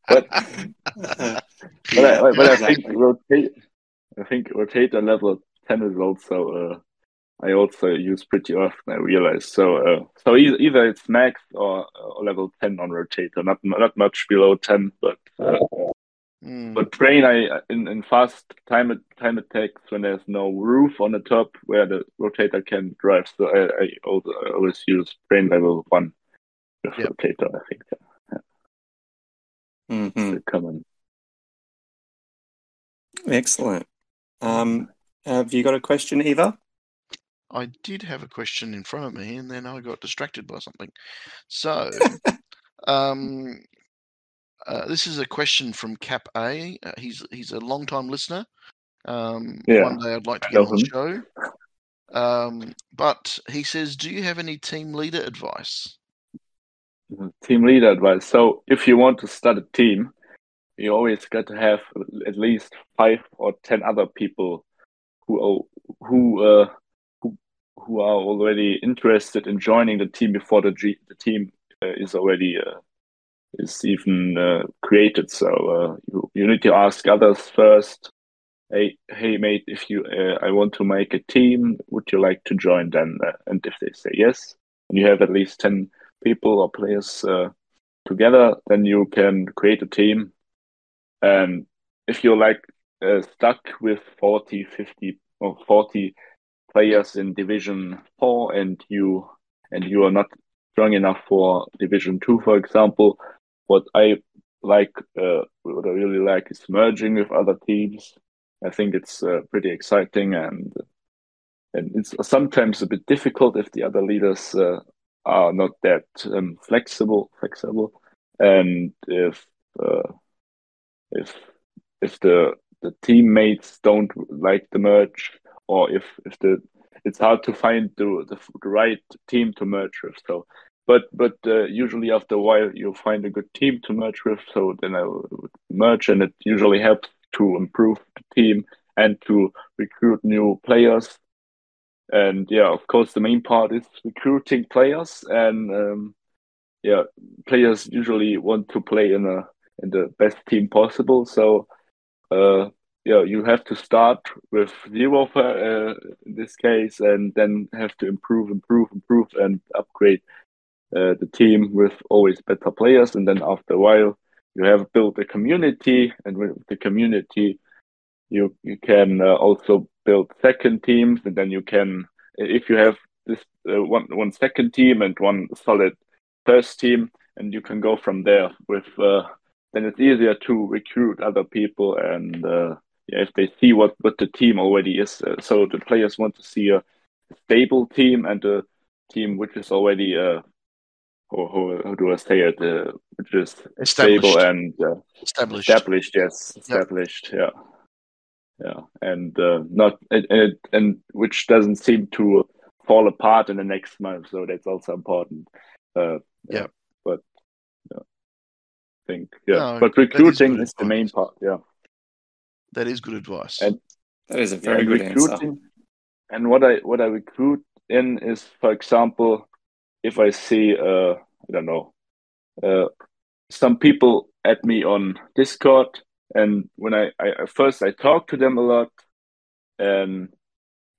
but Yeah, [LAUGHS] but, I, but I think rotate. I think rotator level ten is also. Uh, I also use pretty often. I realize so. Uh, so either, either it's max or, or level ten on rotator. Not not much below ten, but uh, Mm. but brain. I in, in fast time time attacks when there's no roof on the top where the rotator can drive. So I, I, also, I always use brain level one with Yep. rotator. I think that's Mhm. the common. Excellent. Um, have you got a question, Eva? I did have a question in front of me, and then I got distracted by something. So, [LAUGHS] um, uh, this is a question from Cap A. Uh, he's he's a long time listener. Um, Yeah, One day I'd like to get on the show. Um, but he says, "Do you have any team leader advice?" team leader advice. So if you want to start a team, you always got to have at least five or ten other people who uh, who who are already interested in joining the team before the G, the team uh, is already uh, is even uh, created. So uh, you you need to ask others first. Hey, hey, mate! If you, uh, I want to make a team. Would you like to join? Then, and if they say yes, and you have at least ten people or players together, then you can create a team. And if you're like uh, stuck with 40, 50 or 40 players in Division 4 and you and you are not strong enough for Division 2, for example, what I like, uh, what I really like is merging with other teams. I think it's uh, pretty exciting and and it's sometimes a bit difficult if the other leaders uh, are not that um, flexible flexible and if uh, if if the the teammates don't like the merge or if if the it's hard to find the the, the right team to merge with so but but uh, usually after a while you find a good team to merge with so then I would merge and it usually helps to improve the team and to recruit new players and yeah, of course, the main part is recruiting players, and um, yeah, players usually want to play in a in the best team possible. So uh, yeah, you have to start with zero for, uh, in this case, and then have to improve, improve, improve, and upgrade uh, the team with always better players. And then after a while, you have built a community, and with the community, you you can uh, also build second teams, and then you can, if you have this uh, one one second team and one solid first team, and you can go from there. With uh, then it's easier to recruit other people, and uh, yeah, if they see what what the team already is, uh, so the players want to see a stable team and a team which is already uh, or how, how do I say it, uh, which is stable and uh, Established. established yes established yeah. Yeah and uh, not and, and and which doesn't seem to fall apart in the next month so that's also important uh yeah, but think yeah No, but recruiting good is the main part yeah That is good advice. And- That is a very and good answer. and what I what I recruit in is for example if I see uh I don't know uh some people at me on Discord and when I, I first I talk to them a lot and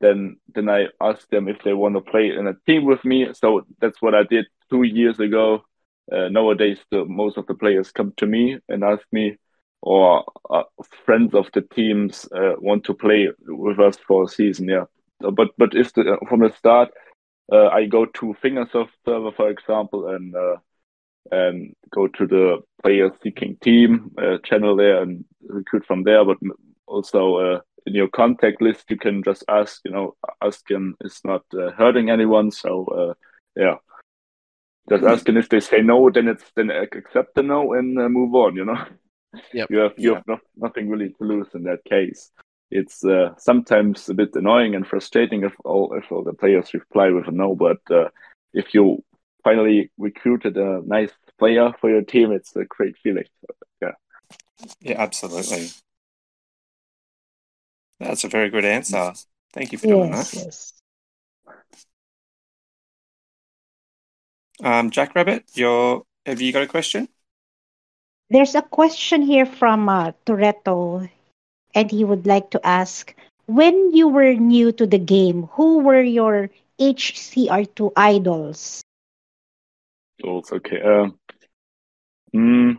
then then I ask them if they want to play in a team with me. So that's what I did two years ago. Uh, nowadays, the, most of the players come to me and ask me, or uh, friends of the teams uh, want to play with us for a season. Yeah, but but if the, from the start, uh, I go to Fingersoft server, for example, and uh, and go to the player seeking team uh, channel there and recruit from there. But also uh, in your contact list, you can just ask. You know, asking is not uh, hurting anyone. So uh, yeah, just Mhm. asking if they say no, then it's then accept the no and uh, move on. You know, Yep. you have you Yeah. have no, nothing really to lose in that case. It's uh, sometimes a bit annoying and frustrating if all if all the players reply with a no, but uh, if you finally recruited a nice player for your team, it's a great feeling. Yeah, yeah, absolutely. That's a very good answer. Thank you for doing that. yes. Um, Jack Rabbit, your have you got a question? There's a question here from uh, Toretto, and he would like to ask When you were new to the game, who were your HCR2 idols? Goals, okay. Um, mm,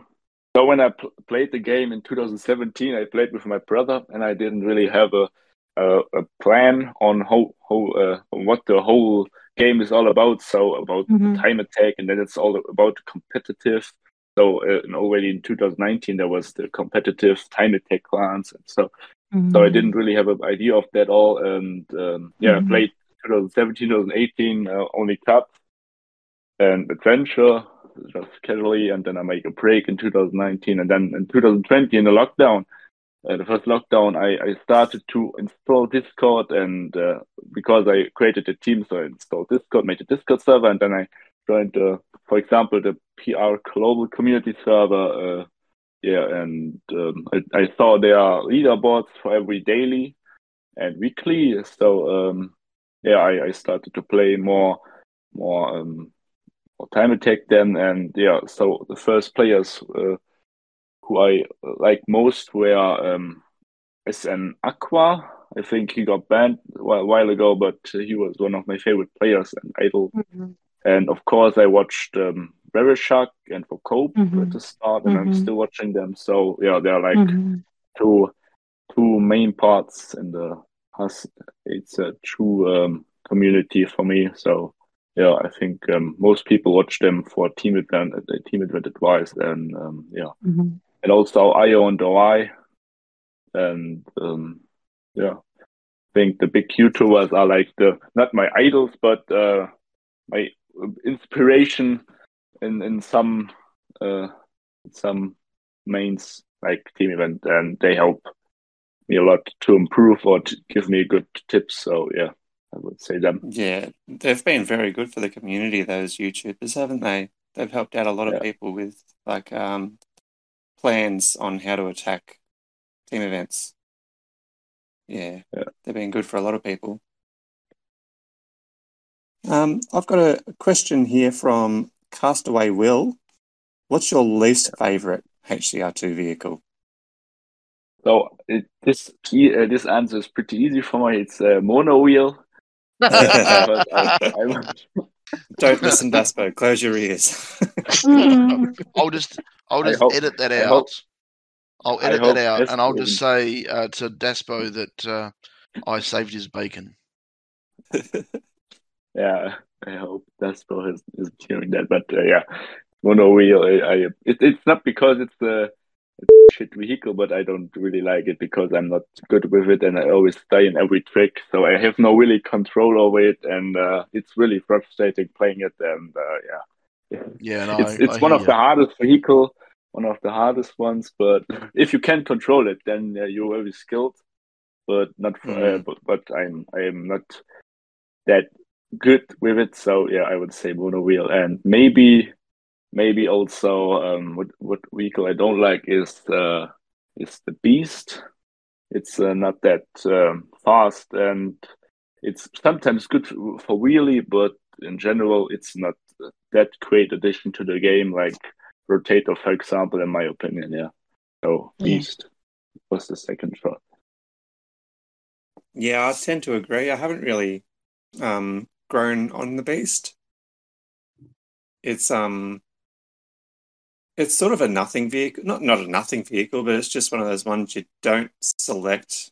so when I pl- played the game in 2017, I played with my brother, and I didn't really have a a, a plan on how how uh, what the whole game is all about. So about Mhm. time attack, and then it's all about competitive. So uh, and already in 2019 there was the competitive time attack clans, and so so I didn't really have an idea of that all. And um, yeah, Mhm. I played 2017, 2018 uh, only cup and adventure just casually, and then I make a break in 2019, and then in 2020 in the lockdown. Uh, the first lockdown, I, I started to install Discord, and uh, because I created a team, so I installed Discord, made a Discord server, and then I joined, uh, for example, the PR global community server. Uh, yeah, and um, I, I saw there are leaderboards for every daily and weekly. So um, yeah, I, I started to play more, more, um, more time attack then, and yeah. So the first players uh, who I like most were um, SN Aqua. I think he got banned a while, ago, but he was one of my favorite players and idol. Mhm. And of course, I watched um, Verishark and for Cope Mhm. at the start, and I'm Mhm. still watching them. So yeah, they're like Mhm. two two main parts in the Hus. It's a true um, community for me. So yeah, I think um, most people watch them for team event, team event advice, and um, yeah, Mhm. And also IO and OI, and um, yeah, I think the big YouTubers are like the not my idols, but uh, my inspiration in in some uh, some mains like team event, and they help me a lot to improve or to give me good tips. So yeah, I would say them. Yeah, they've been very good for the community, those YouTubers, haven't they? They've helped out a lot of people with like um plans on how to attack team events. Yeah, Yeah. they've been good for a lot of people. Um, I've got a question here from Castaway Will. What's your least favorite HCR2 vehicle? So it, this uh, this answer is pretty easy for me. It's a mono wheel. [LAUGHS] But I, I, Don't listen, Daspo. Close your ears. Mhm. I'll just I'll just hope- edit that I out. hope- I'll edit that out, and I'll just say uh, to Daspo that uh, I saved his bacon. [LAUGHS] yeah, I hope Daspo is, is hearing that. But uh, yeah, mono wheel. I, I it, it's not because it's a shit vehicle, but I don't really like it because I'm not good with it, and I always die in every trick. So I have no really control over it, and uh, it's really frustrating playing it. And uh, yeah, Yeah, no, it's I, it's I one of the hardest vehicle, one of the hardest ones. But if you can control it, then uh, you're very skilled. But not, for, uh, Mm. but but I'm I am not that good with it. So yeah, I would say mono wheel, and maybe maybe also um, what what vehicle I don't like is uh, is the Beast. It's uh, not that um, fast, and it's sometimes good for wheelie, but in general, it's not that great addition to the game like Rotator, for example, in my opinion. Yeah. So Yeah. Beast was the second shot. Yeah, I tend to agree. I haven't really um, grown on the beast. It's um, it's sort of a nothing vehicle. Not not a nothing vehicle, but it's just one of those ones you don't select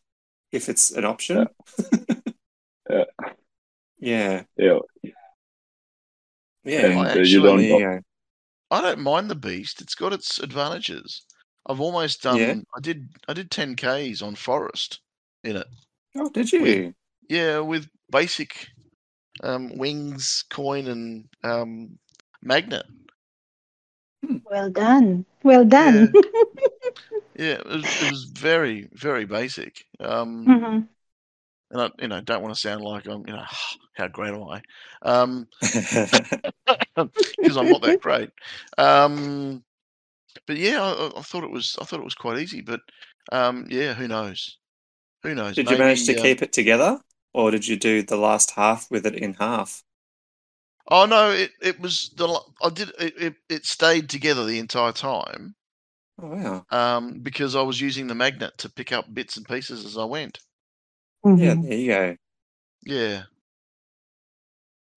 if it's an option. Yeah. [LAUGHS] Yeah, Yeah. yeah. And I uh, you don't actually- There. I don't mind the beast. It's got its advantages. I've almost done. Yeah? I did. I did ten k's on forest in it. Oh, did you? Yeah, with basic um, wings, coin, and um, magnet. Well done. Well done. [LAUGHS] Yeah, it was, it was very, very basic. Um, Mhm. and I, you know, don't want to sound like I'm, you know, [SIGHS] how great am I? Um, [LAUGHS] because I'm not that [LAUGHS] great. Um, but yeah, I, I- I thought it was, I thought it was quite easy. But um, yeah, who knows? Who knows? Did you manage to Maybe, um, keep it together, or did you do the last half with it in half? Oh no, it, it was the I did it, it, it stayed together the entire time Oh wow! um, because I was using the magnet to pick up bits and pieces as I went. Yeah, Mhm. there you go. Yeah.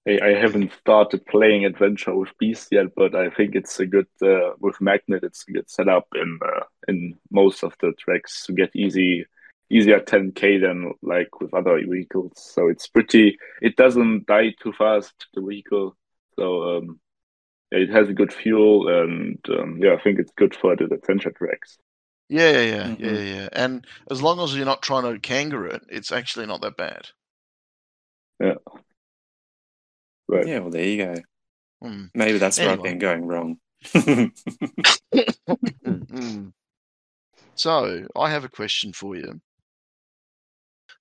I, I haven't started playing Adventure with Beast yet, but I think it's a good uh, with Magnet. It's a good setup in uh, in most of the tracks to get easy easier 10k than like with other vehicles. So it's pretty. It doesn't die too fast the vehicle. So um, it has a good fuel, and um, yeah, I think it's good for the adventure tracks. Yeah, yeah, yeah, yeah, Mhm. yeah. And as long as you're not trying to kangaroo it, it's actually not that bad. Yeah. Right. Yeah, well, there you go. Mm. Maybe that's where I've been going wrong. [LAUGHS] [LAUGHS] Mm. So I have a question for you.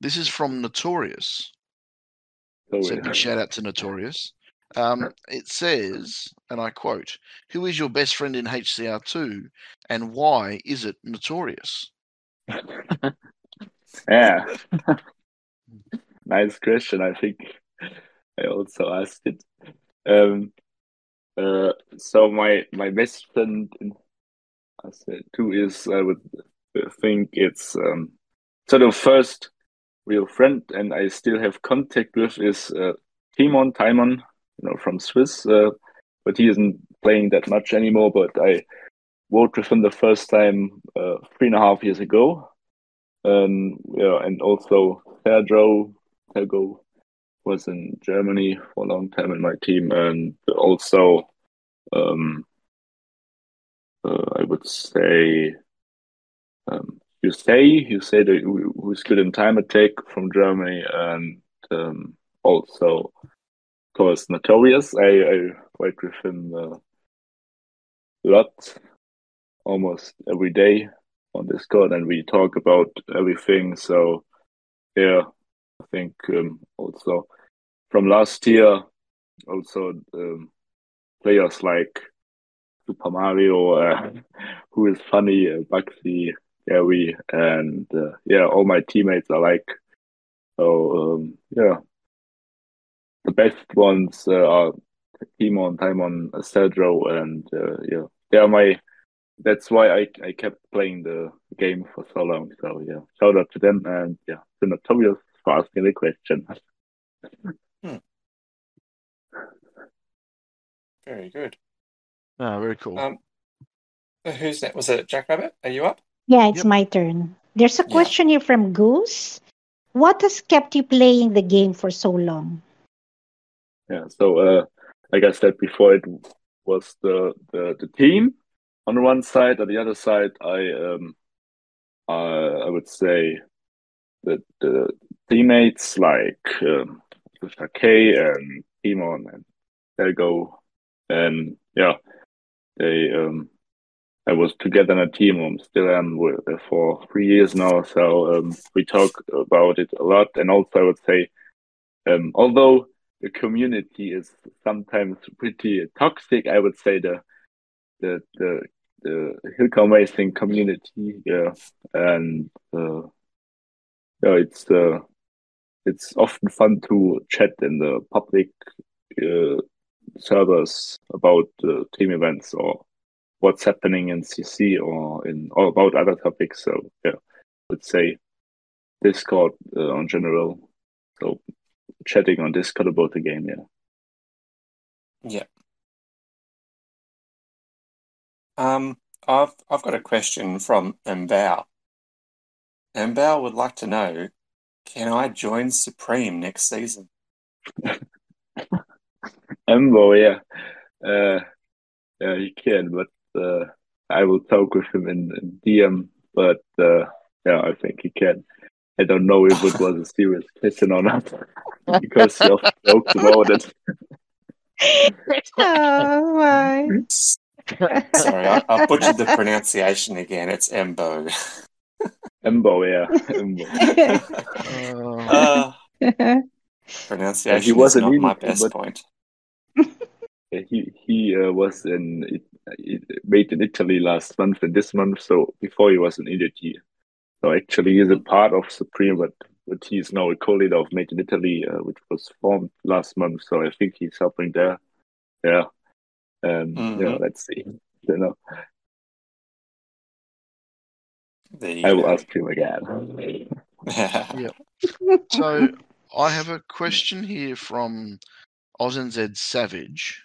This is from Notorious. So So yeah. big shout out to Notorious. Um, it says, and I quote, "Who is your best friend in HCR2, and why is it Notorious?" [LAUGHS] Yeah. nice question. I think I also asked it. Um, uh, so my my best friend in I said two is I would think it's um sort of first real friend and I still have contact with is uh, Timon Timon, you know, from Swiss. Uh, but he isn't playing that much anymore. But I worked with him the first time uh, three and a half years ago. Um, yeah, and also Sergio Sergo was in Germany for a long time in my team, and also um, uh, I would say um, you say you say that who- who's good in time attack from Germany, and um, also of course Notorious. I I work with him uh, a lot, almost every day on Discord, and we talk about everything. So yeah, I think um, also from last year, also um, players like Super Mario, uh, [LAUGHS] who is funny, uh, Bugsy, Gary, and uh, yeah, all my teammates are like. So um, yeah, the best ones uh, are Timon, Timon, Cedro, and uh, yeah, they are my. That's why I I kept playing the game for so long. So yeah, shout out to them, and yeah, to Notorious for asking the question. [LAUGHS] Very good. Ah, very cool. Um, who's that? Was it Jack Rabbit? Are you up? Yeah, it's Yep. my turn. There's a Yeah. question here from Goose. What has kept you playing the game for so long? Yeah, so uh, like I said before, it was the, the the team on one side. On the other side, I um, uh, I would say that the teammates like um, K and Timon and Delgo, and yeah, they um, I was together in a team. I'm still am with, for three years now, so um, we talk about it a lot. And also, I would say, um, although the community is sometimes pretty toxic, I would say the the the the Hill Climb racing community, yeah, and uh, yeah, it's uh, it's often fun to chat in the public uh, servers about uh, team events or what's happening in CC or in or about other topics. So yeah, would say Discord uh, in general. So chatting on Discord about the game, yeah. Yeah. Um, I've I've got a question from Mbao. Mbao would like to know, can I join Supreme next season? [LAUGHS] Mbow, yeah. Uh, yeah, he can, but uh, I will talk with him in, in DM. But uh, yeah, I think he can. I don't know if it was a serious question or not [LAUGHS] because he often jokes about it. Oh my. Sorry, I'll, I butchered the pronunciation again. It's Mbow. Mbow, yeah, Mbow. [LAUGHS] Uh, [LAUGHS] pronunciation He was is not my idiot, best but- point. He he uh, was in it, it made in Italy last month and this month. So before he was in Italy, So actually, he's a part of Supreme, but but he's now a co-leader of Made in Italy, uh, which was formed last month. So I think he's helping there. Yeah, and yeah, Mhm. let's see. You know, you I will go. ask him again. [LAUGHS] yeah. So [LAUGHS] I have a question here from Oz and OzNZ Savage.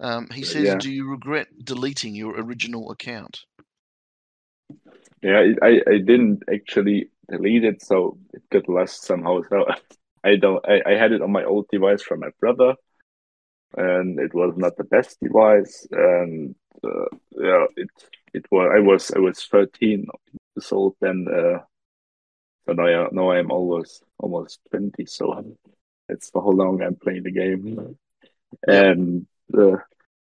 Um, he says, Yeah. "Do you regret deleting your original account?" Yeah, I I didn't actually delete it, so it got lost somehow. So [LAUGHS] I don't. I, I had it on my old device from my brother, and it was not the best device. And uh, yeah, it it was. I was I was thirteen years old then. Uh, so now I, now I'm almost almost twenty. So that's for how long I'm playing the game. And uh,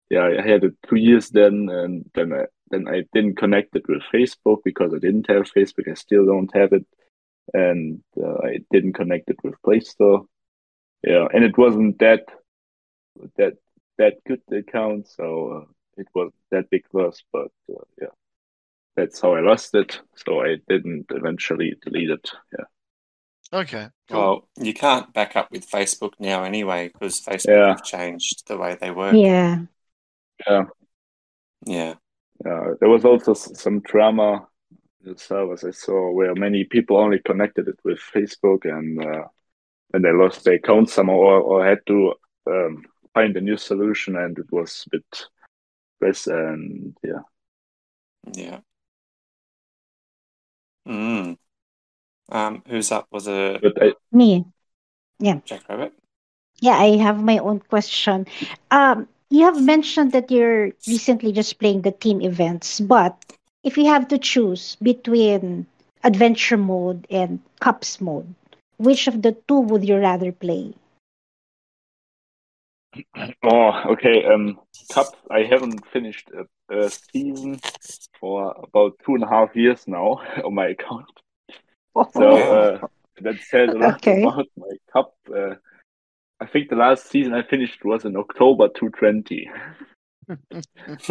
yeah, I had it two years then, and then I then I didn't connect it with Facebook because I didn't have Facebook. I still don't have it, and uh, I didn't connect it with Play Store. Yeah, and it wasn't that that that good account, so uh, it was that big loss. But uh, yeah, that's how I lost it. So I didn't eventually delete it. Yeah, Okay. Cool. Well, you can't back up with Facebook now anyway because Facebook Yeah. have changed the way they work. Yeah. Yeah. uh, there was also some drama in the servers I saw where many people only connected it with Facebook and uh, and they lost their account somehow or, or had to um, find a new solution and it was a bit less and yeah Yeah. Mm. Um, who's up? Was it I, Me. Yeah, Jack Rabbit? Yeah, I have my own question. Um, you have mentioned that you're recently just playing the team events, but if you have to choose between adventure mode and cups mode, which of the two would you rather play? [CLEARS THROAT] oh okay um cup I haven't finished a, a season for about two and a half years now [LAUGHS] on my account [LAUGHS] So uh, that says a lot Okay. about my cup. Uh, I think the last season I finished was in October 220. It's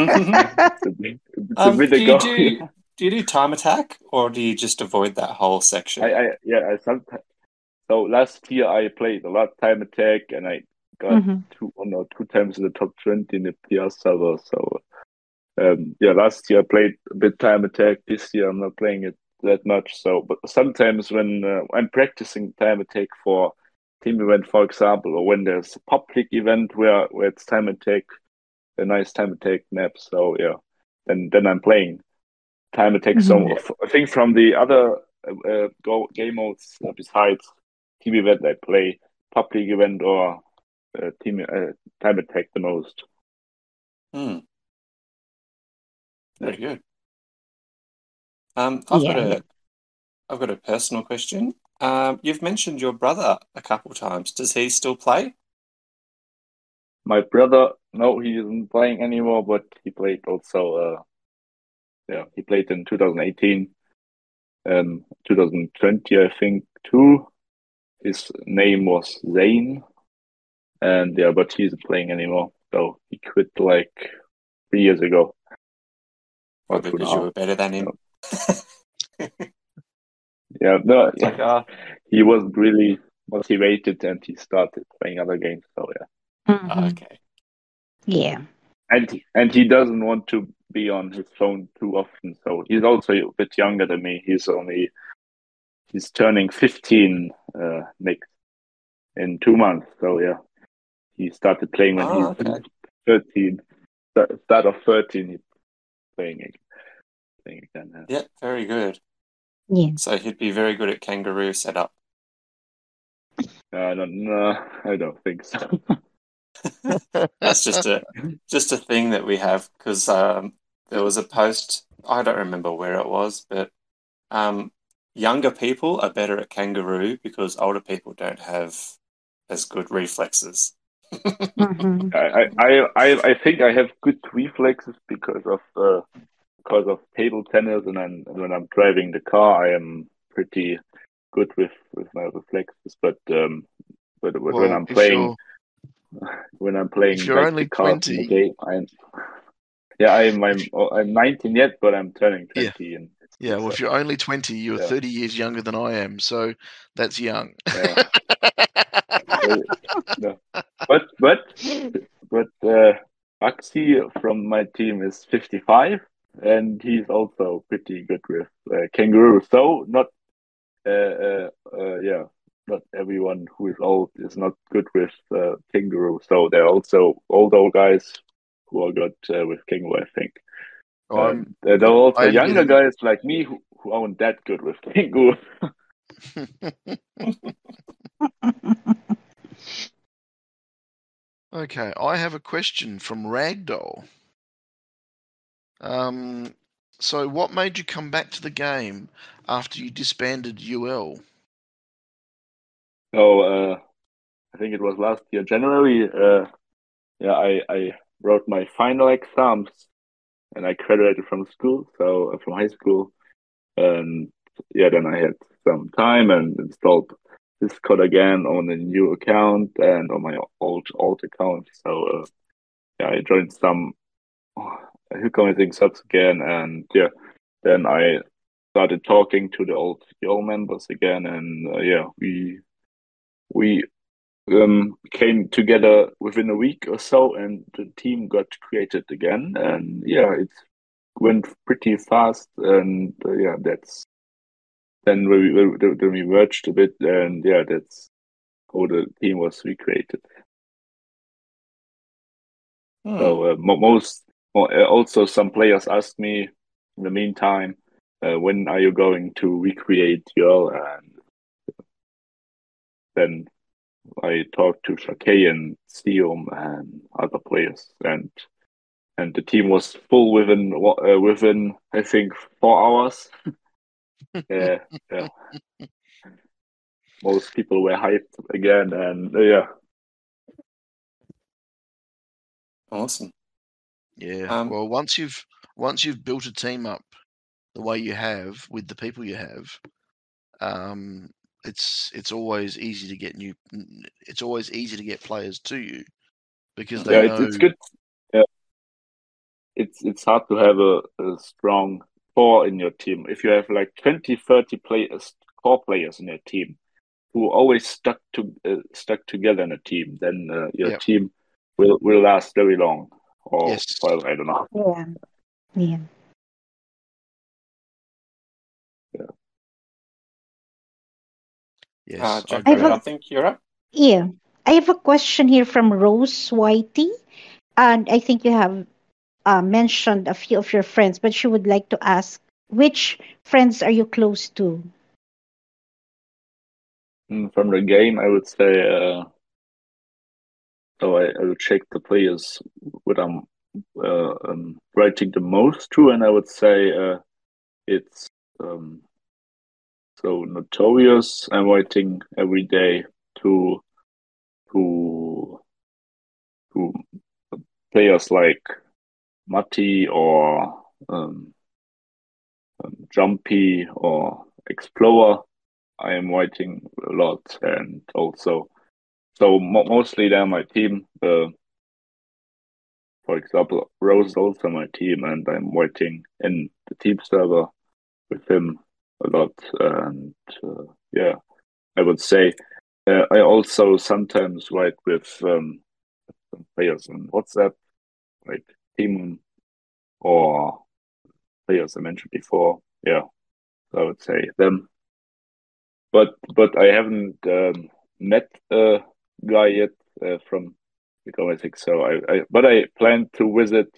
a bit, it's a Um, bit do you do do you do time attack or do you just avoid that whole section? I, I yeah, I sometimes. So last year I played a lot time attack and I got Mhm. two one or two times in the top 20 in the PR server. So um, yeah, last year I played a bit time attack. This year I'm not playing it that much. So, but sometimes when uh, I'm practicing time attack for team event, for example, or when there's a public event where where it's time attack, a nice time attack map. So yeah, then then I'm playing time attack. So Mhm. f- I think from the other uh, uh, go game modes uh, besides team event, I play public event or uh, team uh, time attack the most. Hmm. Very good. Um, I've got a, I've got a personal question. Um, you've mentioned your brother a couple times. Does he still play? My brother, no, he isn't playing anymore, but he played also. Uh, yeah, he played in 2018, um, 2020, I think too. His name was Zane, and yeah, but he's not playing anymore. So he quit like three years ago. Or Probably two and a because you were better than him. Yeah, no, It's like, ah, he wasn't really motivated, and he started playing other games. So yeah. Mhm. ah, okay. Yeah. and he, and he doesn't want to be on his phone too often. So he's also a bit younger than me. He's only he's turning fifteen uh, next in two months. So yeah, he started playing when Ah, he's okay. thirteen. Start start of thirteen, he's playing ag- playing again. yeah. Yeah, very good. Yeah. So he'd be very good at kangaroo setup. I don't know. I don't think so. [LAUGHS] That's just a just a thing that we have because um, there was a post. I don't remember where it was, but um, younger people are better at kangaroo because older people don't have as good reflexes. [LAUGHS] Mhm. I, I, I, I think I have good reflexes because of uh, because of table tennis, and then when I'm driving the car, I am pretty good with, with my reflexes. But um, but, but when I'm playing [LAUGHS] when I'm playing if you're only the cards in the 20 game, I'm yeah, I'm I'm oh, I'm 19 yet, but I'm turning Yeah. 20 Yeah, well, So- if you're only 20, you're Yeah. 30 years younger than I am, so that's young. Yeah. [LAUGHS] No. But but but uh, Maxi from my team is 55, and he's also pretty good with uh, kangaroo. So not uh, uh, uh, yeah, not everyone who is old is not good with uh, kangaroo. So there are also old old guys who are good uh, with kangaroo. I think. I'm, Um, there are also I'm younger getting- guys like me who, who aren't that good with kangaroo. [LAUGHS] [LAUGHS] okay, I have a question from Ragdoll. Um, so what made you come back to the game after you disbanded UL? So uh, I think it was last year January. Uh, yeah, I, I wrote my final exams and I graduated from school, so uh, from high school. And yeah, then I had some time and installed Discord again on a new account and on my old old account. So uh, yeah, I joined some Hillcommitting subs again, and yeah, then I started talking to the old YOL members again, and uh, yeah, we we um, came together within a week or so, and the team got created again. And yeah, it went pretty fast. And uh, yeah, that's then we, we then we merged a bit, and yeah, that's how the team was recreated. Hmm. So uh, mo- most also some players asked me in the meantime, uh, when are you going to recreate your and then I talked to Shakei and Siom and other players, and and the team was full within uh, within I think four hours. [LAUGHS] yeah, yeah. Most people were hyped again, and uh, yeah, Awesome. Yeah. Um, well, once you've once you've built a team up the way you have with the people you have, um, it's it's always easy to get new. It's always easy to get players to you because they yeah, know. it's, it's good. Yeah, it's it's hard to have a, a strong core in your team. If you have like 20, 30 players, core players in your team, who always stuck to uh, stuck together in a team, then uh, your Yep. team will will last very long. Or Yes. well, I don't know. Yeah. Yeah. Yes, Uh, I Jeff, I have I think you're up. Yeah. I have a question here from Rose Whitey. And I think you have uh, mentioned a few of your friends, but she would like to ask which friends are you close to? Mm, From the game, I would say. Uh, so I, I would check the players what I'm uh, um, writing the most to, and I would say uh, it's um, so notorious. I'm writing every day to to to players like Matti or um, um, Jumpy or Explorer. I am writing a lot, and also so mo- mostly they're my team. Uh, for example, Rose is also my team, and I'm waiting in the team server with him a lot. And uh, yeah, I would say uh, I also sometimes write with um, players on WhatsApp, like Timon or players I mentioned before. Yeah, I would say them. But but I haven't um, met a guy yet uh, from the Comic so I, I but I plan to visit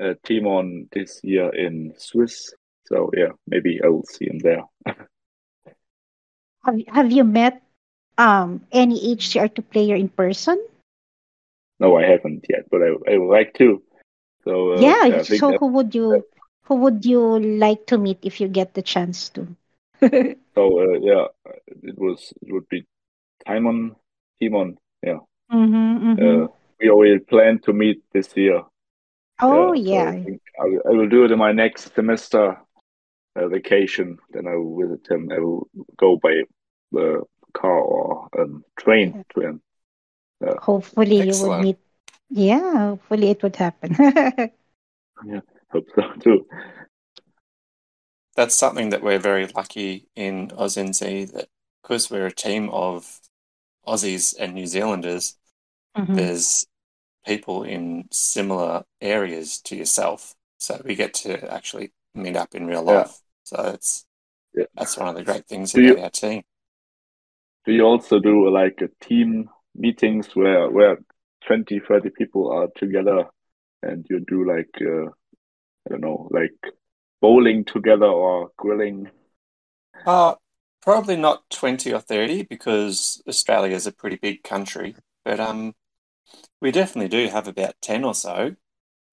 uh, Timon this year in Swiss. So yeah, maybe I will see him there. Have, have you met um, any HCR2 player in person? No, I haven't yet, but I I would like to. So uh, yeah. Think so who would you who would you like to meet if you get the chance to? [LAUGHS] so uh, yeah, it was it would be Timon Timon. Yeah, Mm-hmm, mm-hmm. uh, we already planned to meet this year. oh so yeah. I, think I, will- I will do it in my next semester uh, vacation. Then I will visit him. I will go by the car or um, train to him. Hopefully you would Excellent. meet. Yeah. Hopefully it would happen. [LAUGHS] Yeah, hope so too. that's something that we're very lucky in OzNZ that because we're a team of Aussies and New Zealanders, Mhm. there's people in similar areas to yourself. So we get to actually meet up in real Yeah. life. So it's Yeah. that's one of the great things Do you- about our team. Do you also do like a team meetings where where 20, 30 people are together and you do like uh, I don't know, like bowling together or grilling? Uh, probably not 20 or 30 because Australia is a pretty big country. But um, we definitely do have about 10 or so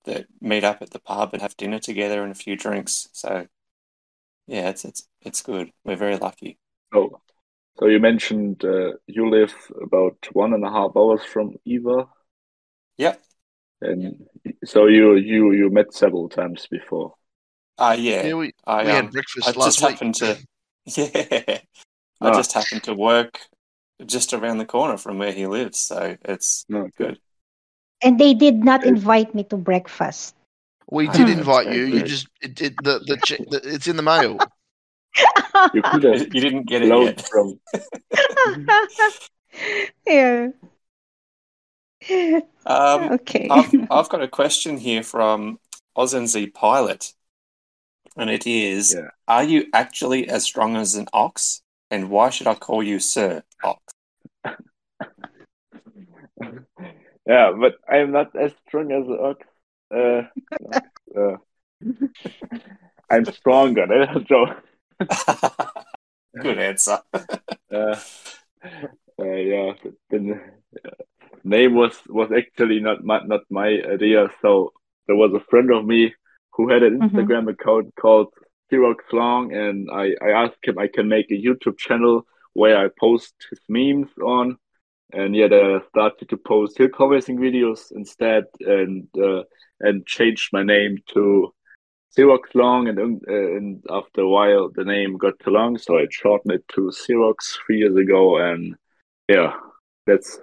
that meet up at the pub and have dinner together and a few drinks. So yeah, it's it's it's good. We're very lucky. Oh, so you mentioned uh, you live about one and a half hours from Eva, Yep. and so you you you met several times before. Uh, yeah. Yeah, we, I, we um, had breakfast I last just week. happened to, [LAUGHS] [LAUGHS] yeah, I just happened to work just around the corner from where he lives. So it's No, good. And they did not Okay. invite me to breakfast. We did invite very you. You just it, it, the, the, che- the it's in the mail. [LAUGHS] You could You have [LAUGHS] you didn't get it flown yet. from. yeah. Um, okay. I've, I've got a question here from OzNZ Pilot, and it is Yeah. Are you actually as strong as an ox? And why should I call you Sir Ox? [LAUGHS] Yeah, but I'm not as strong as an ox. Uh, uh, [LAUGHS] I'm stronger. [LAUGHS] That's a joke. Good answer. Uh, uh, yeah, the, the name was was actually not my, not my idea. So there was a friend of me who had an Mhm. Instagram account called Sirox Long, and I I asked him I can make a YouTube channel where I post his memes on, and yet I started to post hill racing videos instead, and uh, and changed my name to Sirox Long, and uh, and after a while the name got too long, so I shortened it to Sirox three years ago, and yeah, that's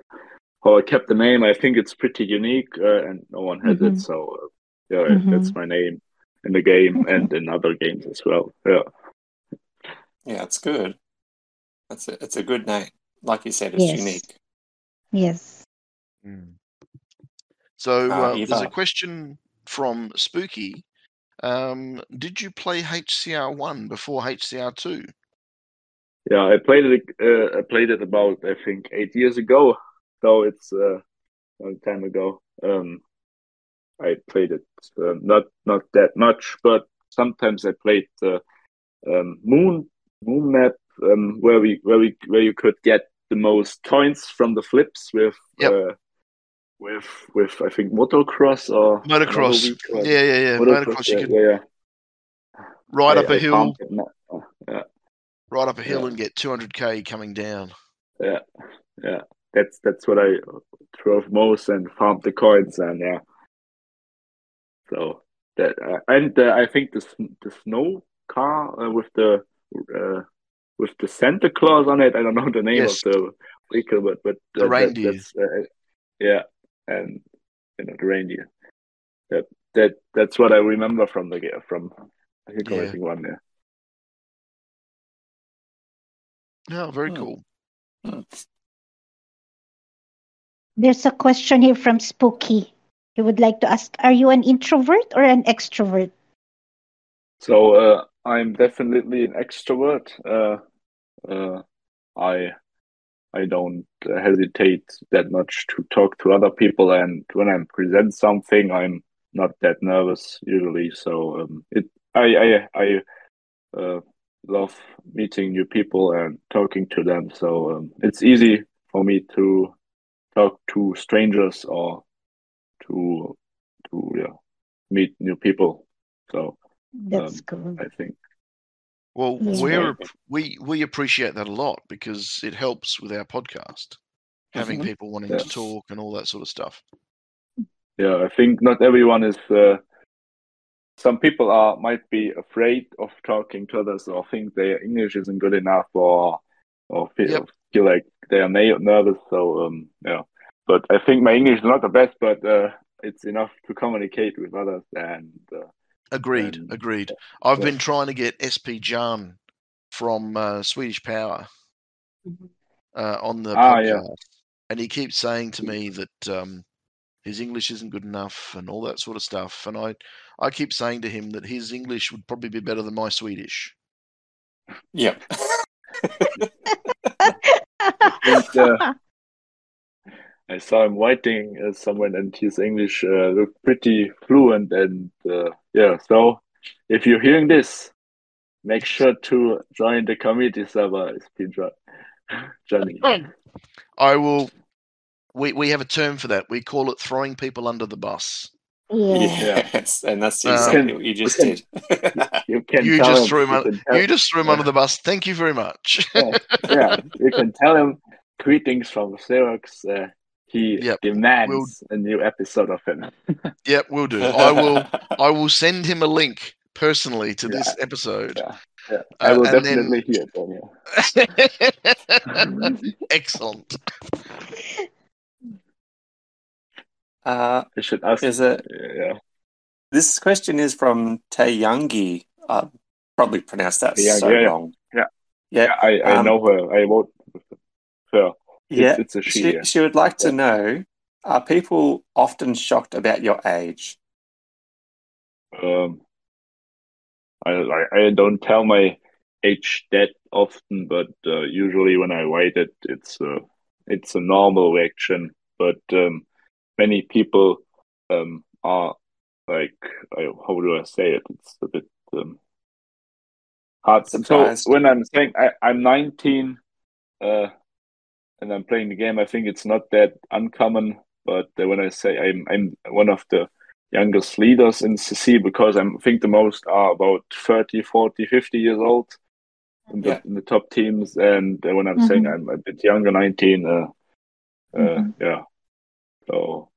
how I kept the name. I think it's pretty unique, uh, and no one has Mhm. it, so uh, yeah, Mhm. that's my name in the game and in other games as well. Yeah, Yeah, it's good. It's a, it's a good name. Like you said, it's Yes. unique. yes. So Uh, uh, there's a question from Spooky. Um, did you play HCR one before HCR two? yeah. I played it. Uh, I played it about I think eight years ago, so it's uh, a long time ago. Um, I played it uh, not not that much, but sometimes I played the um, Moon Moon map um, where we where we where you could get the most coins from the flips with Yep. uh, with with I think motocross or Motocross. uh, Yeah, yeah, yeah. Motocross. You yeah, could yeah, ride I- up a I hill, farmed it not- uh, yeah, ride up a hill, Yeah. and get 200k coming down. yeah, yeah. That's that's what I drove most and farmed the coins and yeah. So that uh, and uh, I think the the snow car uh, with the uh, with the Santa Claus on it. I don't know the name Yes. of the vehicle, but but The uh, that- reindeer. that's, uh, yeah, and you know the reindeer. That that that's what I remember from the ga- from I think Yeah. racing one. Yeah. No, very Hmm. cool. There's a question here from Spooky. He would like to ask Are you an introvert or an extrovert? So uh, I'm definitely an extrovert. Uh, uh, I I don't hesitate that much to talk to other people, and when I present something, I'm not that nervous usually. So um, it I I I uh, love meeting new people and talking to them. So um, it's easy for me to talk to strangers or to to yeah meet new people. So That's Um, cool. I think. Well, Yeah. we're we we appreciate that a lot because it helps with our podcast, having Mhm. people wanting Yeah. to talk and all that sort of stuff. Yeah, I think not everyone is. Uh, some people are might be afraid of talking to others, or think their English isn't good enough, or or feel, Yep. feel like they are na- nervous. So um, yeah, but I think my English is not the best, but uh, it's enough to communicate with others. And uh, Agreed. And- agreed. I've yeah. been trying to get SP Jan from uh, Swedish Power uh, on the Ah, yeah. podcast, and he keeps saying to me that um, his English isn't good enough and all that sort of stuff. And I, I keep saying to him that his English would probably be better than my Swedish. Yeah. [LAUGHS] think, uh, I saw him writing uh, someone, and his English uh, looked pretty fluent. And uh, yeah, so if you're hearing this, make sure to join the community server, SP [LAUGHS] Johnny. I will. We we have a term for that. We call it throwing people under the bus. Yeah. [LAUGHS] Yes, and that's Um, what you just did. [LAUGHS] You can You just threw him. you un- can tell- You just threw him yeah. under the bus. Thank you very much. yeah, you can tell him greetings from Sirox. Uh, he Yep, demands a new episode of him. [LAUGHS] yep, we'll do. I will. I will send him a link personally to Yeah, this episode. Yeah, yeah. I Uh, will then- definitely hear it from you. [LAUGHS] Excellent. Uh, I should ask. is it? Yeah, This question is from Tayangi. I probably pronounced that Tayangi, so yeah, yeah. wrong. Yeah. Yeah. yeah, I, I um, know her. I wrote her. Yeah. it's a she, She, she would like to know Are people often shocked about your age? Um, I, I don't tell my age that often, but uh, usually when I write it, it's a it's a normal reaction. But um, many people um, are like, I, how do I say it? It's a bit um, hard. So when I'm saying I, I'm 19, uh, and I'm playing the game, I think it's not that uncommon. But uh, when I say I'm I'm one of the youngest leaders in CC because I'm, I think the most are about 30, 40, 50 years old in the, Yeah. in the top teams. And uh, when I'm saying I'm a bit younger, 19, uh, uh, Mhm. yeah. So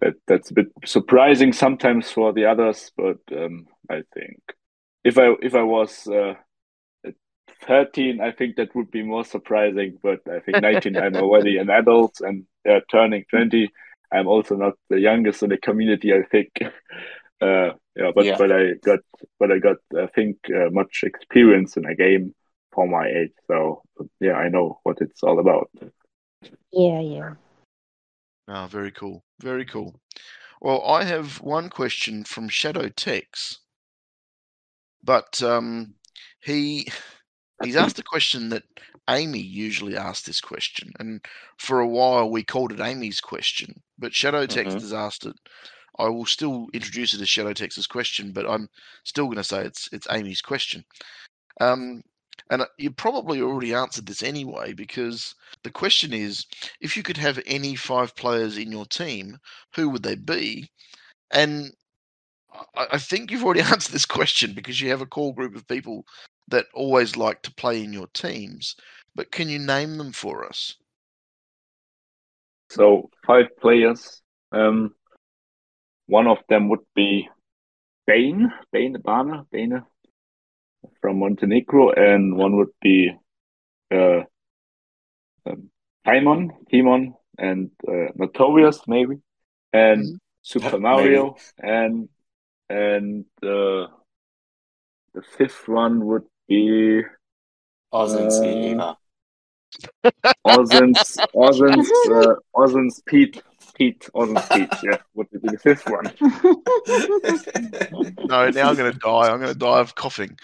that that's a bit surprising sometimes for the others, but um, I think if I if I was uh, 13, I think that would be more surprising. But I think 19, I'm already an adult, and yeah, turning 20, I'm also not the youngest in the community. I think. [LAUGHS] Uh, yeah, but Yeah. but I got but I got I think uh, much experience in a game for my age. So yeah, I know what it's all about. Yeah, yeah. Ah, very cool. Very cool. Well, I have one question from Shadow Tex, but um, he he's asked a question that Amy usually asks this question, and for a while we called it Amy's question, but Shadow Text Mhm. has asked it. I will still introduce it as Shadow Text's question, but I'm still going to say it's it's Amy's question. Um, and uh, you probably already answered this anyway, because the question is if you could have any five players in your team, who would they be? And I, I think you've already [LAUGHS] answered this question because you have a core group of people that always like to play in your teams. But can you name them for us? So five players. Um, one of them would be Bane, Bane Bana, Bane from Montenegro, and one would be uh, um, Timon, Timon, and uh, Notorious maybe, and Mhm. Super [LAUGHS] Maybe. Mario, and and uh, the fifth one would be Oz and Uh, Eva. Ozen's Ozen's uh, Ozen's Pete Pete Ozen's Pete. Yeah, would be the fifth one. [LAUGHS] No, now I'm going to die. I'm going to die of coughing.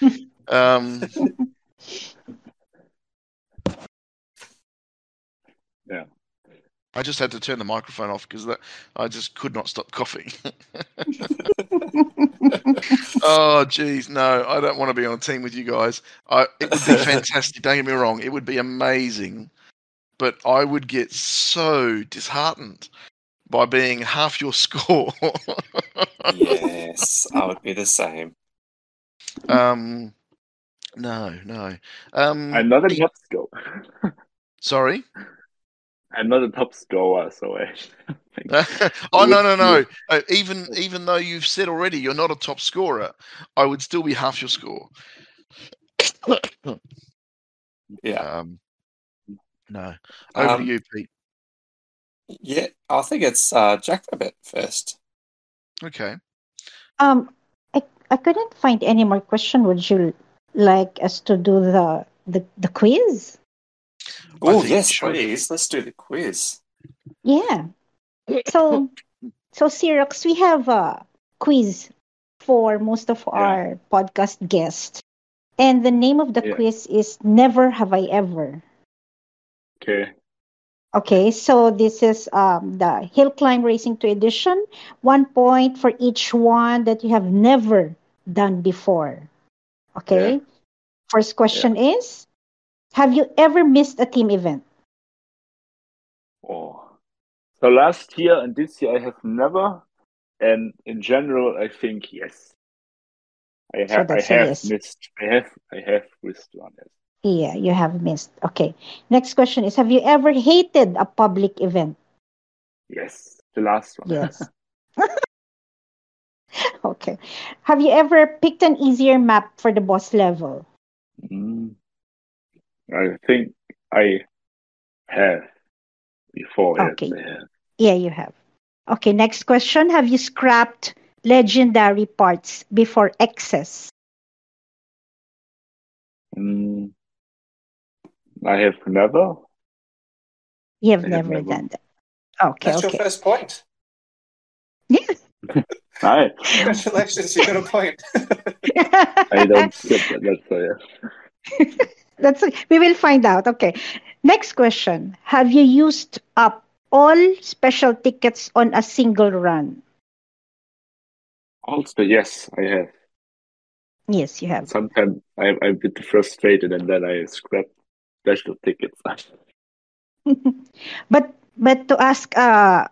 Um, Yeah. I just had to turn the microphone off because that I just could not stop coughing. [LAUGHS] oh, geez, no, I don't want to be on a team with you guys. I, it would be [LAUGHS] fantastic. don't get me wrong, it would be amazing, but I would get so disheartened by being half your [LAUGHS] score. yes, I would be the same. um, no, no. Um, I'm not a top scorer. sorry. I'm not a top scorer, so I think [LAUGHS] oh no no no! Uh, even even though you've said already you're not a top scorer, I would still be half your score. Yeah. Um, no. Over Um, to you, Pete. Yeah, I think it's uh, Jackrabbit first. Okay. Um, I, I couldn't find any more question. Would you like us to do the the, the quiz? I Oh yes, we please. Let's do the quiz. Yeah. So so Sirox, we have a quiz for most of Yeah. our podcast guests. And the name of the Yeah. quiz is Never Have I Ever. Okay. Okay, so this is um, the Hill Climb Racing 2 edition. One point for each one that you have never done before. Okay? First question is Have you ever missed a team event? Oh. So last year and this year I have never, and in general I think yes. I So have I have yes. missed I have I have missed one. Yes. Yeah, you have missed. Okay. Next question is Have you ever hated a public event? Yes. The last one. Yes. [LAUGHS] okay. Have you ever picked an easier map for the boss level? Mm. I think I have before. Okay. Yes, Yeah, you have. Okay, next question. Have you scrapped legendary parts before excess? Mm. I have never. You have I have never, never. done that. Okay, That's okay. your first point. Yeah. [LAUGHS] I Congratulations, you got a point. [LAUGHS] I don't skip that. That's uh, yeah. That's we will find out. Okay. Next question. Have you used up all special tickets on a single run? Also, yes, I have. Yes, you have. Sometimes I, I'm a bit frustrated and then I scrap special tickets. [LAUGHS] but but to ask uh,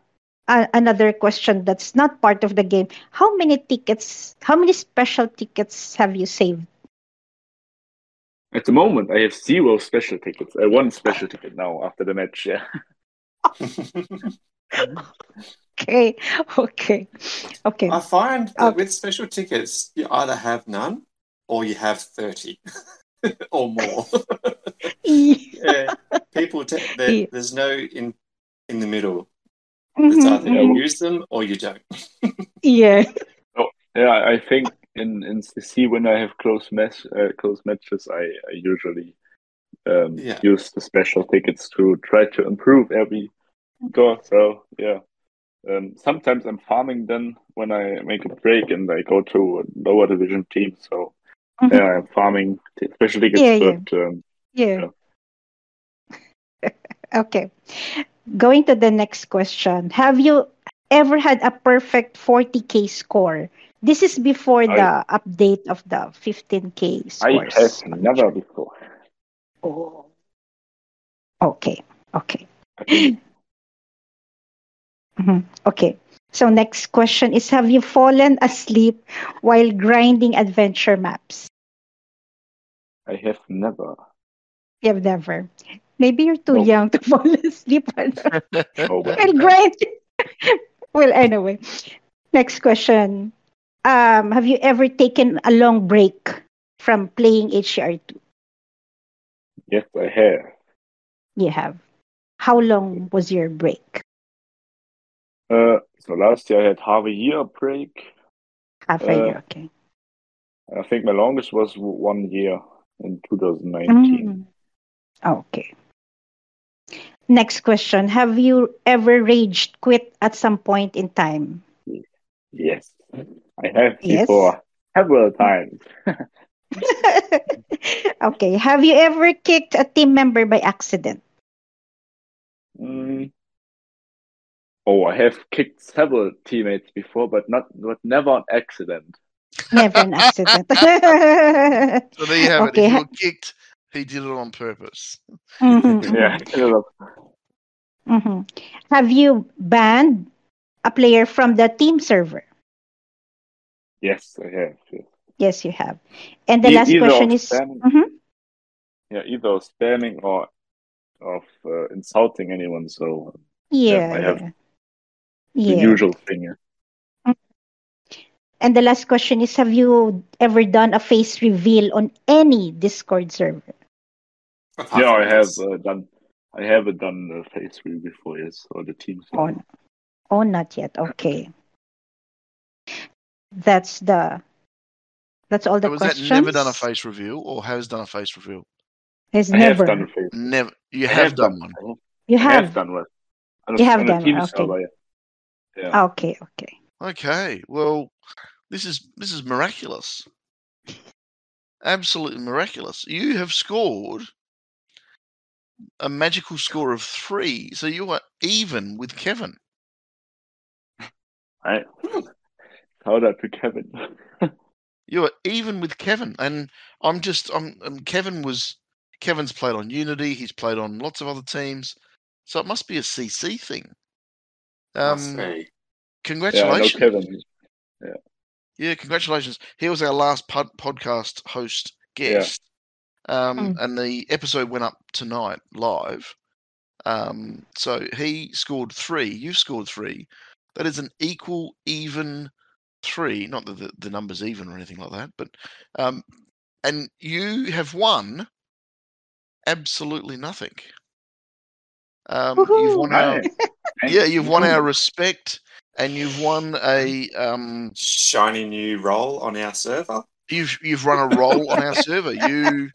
a- another question that's not part of the game, how many tickets, how many special tickets have you saved? At the moment, I have zero special tickets. I one special ticket now after the match. Yeah. Okay, okay, okay. I find that Oh. with special tickets, you either have none or you have 30 [LAUGHS] or more. yeah. People, t- Yeah. there's no in in the middle. It's Mhm, either mhm. you use them or you don't. [LAUGHS] Yeah. Oh, Yeah, I think in in CC when I have close match uh, close matches, I, I usually um, Yeah. use the special tickets to try to improve every door. So yeah, um, sometimes I'm farming then when I make a break and I go to a lower division team. So Mhm. yeah, I'm farming special tickets, Yeah, yeah. but um, Yeah. [LAUGHS] okay. Going to the next question. Have you ever had a perfect 40k score? This is before I- the update of the 15k I scores. have never before. Oh. Okay. Okay. I think Mhm. Okay. So next question is have you fallen asleep while grinding adventure maps? I have never. You have never. Maybe you're too No. young to [LAUGHS] fall asleep [LAUGHS] Oh, while grinding. [LAUGHS] well, anyway. Next question. Um, have you ever taken a long break from playing HCR2? yes, I have. You have. How long was your break? Uh, so last year I had half a year break. Half a Uh, year, okay. I think my longest was one year in 2019. Mm. Okay. Next question. Have you ever raged quit at some point in time? Yes, I have Yes. before several times. [LAUGHS] okay. Have you ever kicked a team member by accident? Mm. Oh, I have kicked several teammates before, but not, but never on accident. Never an accident. [LAUGHS] So there you have Okay, it. If you're kicked, he did it on purpose. Mhm, Yeah, mhm. Have you banned a player from the team server? Yes, I have. Yes. Yes, you have. And the E- last question is spamming, Mhm. yeah, either of spamming or of uh, insulting anyone. So yeah, I have yeah. the Yeah. usual thing. yeah. And the last question is Have you ever done a face reveal on any Discord server? Yeah, I have uh, done. I haven't done the face three before, yes, or the team. Oh, no. oh, not yet. Okay. That's the That's all the was questions. that never done a face reveal or has done a face reveal? It's I never. done a face. Never. You I have, done, one. You have have. done one. On You have on done team one, okay. yeah. Yeah. Okay, okay. Okay. Well, this is this is miraculous. Absolutely miraculous. You have scored a magical score of three, so you are even with Kevin. I hmm. Shout out to Kevin. [LAUGHS] You are even with Kevin, and I'm just I'm um, Kevin was Kevin's played on Unity. He's played on lots of other teams, so it must be a CC thing. Must Um, be. yeah, I congratulations. Kevin. Yeah, yeah, congratulations. He was our last pod- podcast host guest. Um, And the episode went up tonight live. Um, so he scored three. You scored three. That is an equal, even three. Not that the, the number's even or anything like that, but um, and you have won absolutely nothing. Um, you've won our, yeah, you've won our respect, and you've won a um, Shiny new role on our server. you've you've run a role on our server. You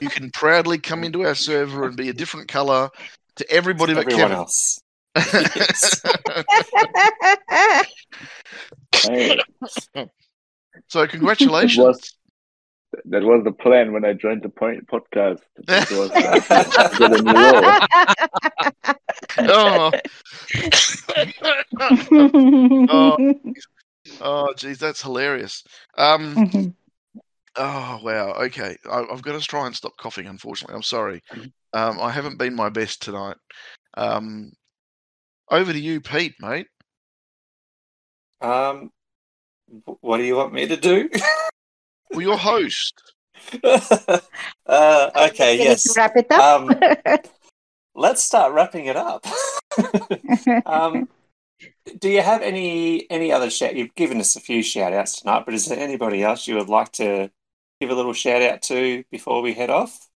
you can proudly come into our server and be a different color to everybody but Everyone Kevin. else. [LAUGHS] Yes. [LAUGHS] [LAUGHS] Hey, [LAUGHS] so congratulations. was- [LAUGHS] that was the plan when I joined the point podcast. It was uh, to [LAUGHS] get a new role. oh, oh, geez, that's hilarious. Um, Mhm. oh wow. Okay, I, I've got to try and stop coughing. Unfortunately, I'm sorry. Um, I haven't been my best tonight. Um, over to you, Pete, mate. Um, what do you want me to do? [LAUGHS] Well, your host. [LAUGHS] uh, okay, Ready yes. wrap it up. Um, [LAUGHS] let's start wrapping it up. um, do you have any any other shout? You've given us a few shout outs tonight, but is there anybody else you would like to give a little shout out to before we head off?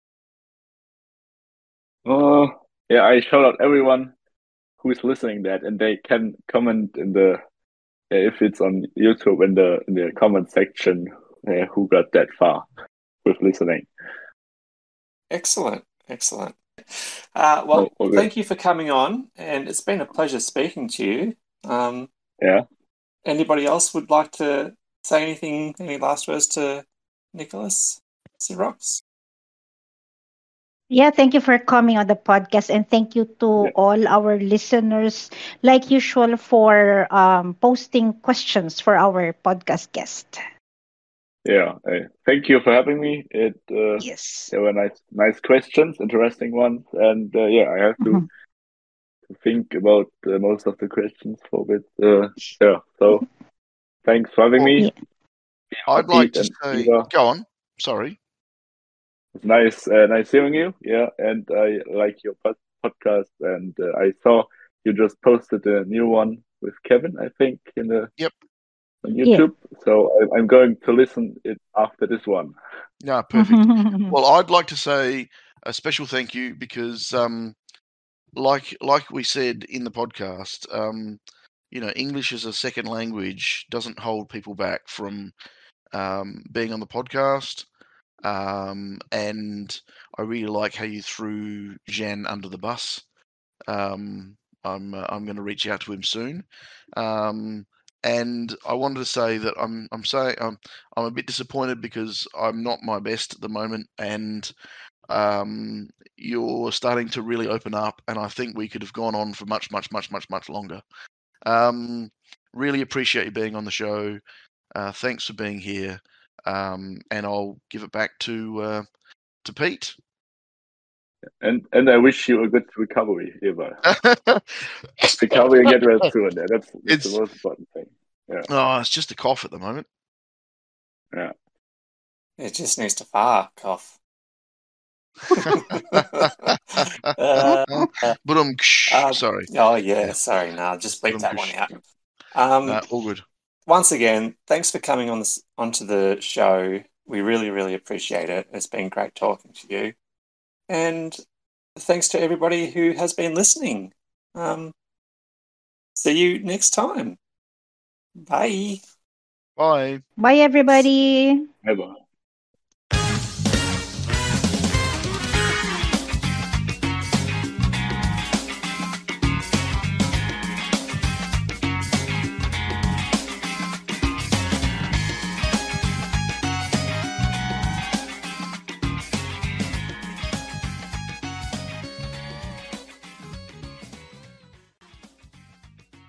Uh, yeah, I shout out everyone who is listening that, and they can comment in the yeah, if it's on YouTube in the in the comment section uh, who got that far with listening. Excellent, excellent. Uh, well, Oh, okay. thank you for coming on, and it's been a pleasure speaking to you. Um, Yeah. Anybody else would like to say anything? Any last words to Nicholas Sirox? Yeah, thank you for coming on the podcast and thank you to Yeah. all our listeners, like usual, for um, posting questions for our podcast guest. Yeah, uh, thank you for having me. It uh, Yes. there were nice nice questions, interesting ones, and uh, yeah, I have to, Mhm. to think about uh, most of the questions for a bit. Uh, yeah, so thanks for having me. I'd like to and say, Eva. go on. Sorry. It's nice, uh, nice hearing you. Yeah, and I like your pod- podcast, and uh, I saw you just posted a new one with Kevin, I think, in the Yep. on YouTube. So I, I'm going to listen it after this one. Yeah, perfect. [LAUGHS] Well, I'd like to say a special thank you because, um, like like we said in the podcast, um, you know, English as a second language doesn't hold people back from um, being on the podcast. Um, and I really like how you threw Jan under the bus. Um, I'm uh, I'm going to reach out to him soon. Um, and I wanted to say that I'm I'm saying I'm I'm a bit disappointed because I'm not my best at the moment, and um, you're starting to really open up, and I think we could have gone on for much, much, much, much, much longer. Um, really appreciate you being on the show. Uh, thanks for being here, um, and I'll give it back to uh, to Pete. And and I wish you a good recovery, Eva. [LAUGHS] Recovery and get well soon. Yeah, that's, that's It's- the most important thing. oh, it's just a cough at the moment. Yeah. It just needs to far cough. [LAUGHS] Uh, but Um, sorry, oh yeah, sorry, no, just bleep that one out. Um, uh, all good. Once again, thanks for coming on this onto the show. We really, really appreciate it. It's been great talking to you, and thanks to everybody who has been listening. Um, see you next time. Bye. Bye. Bye, everybody. ever.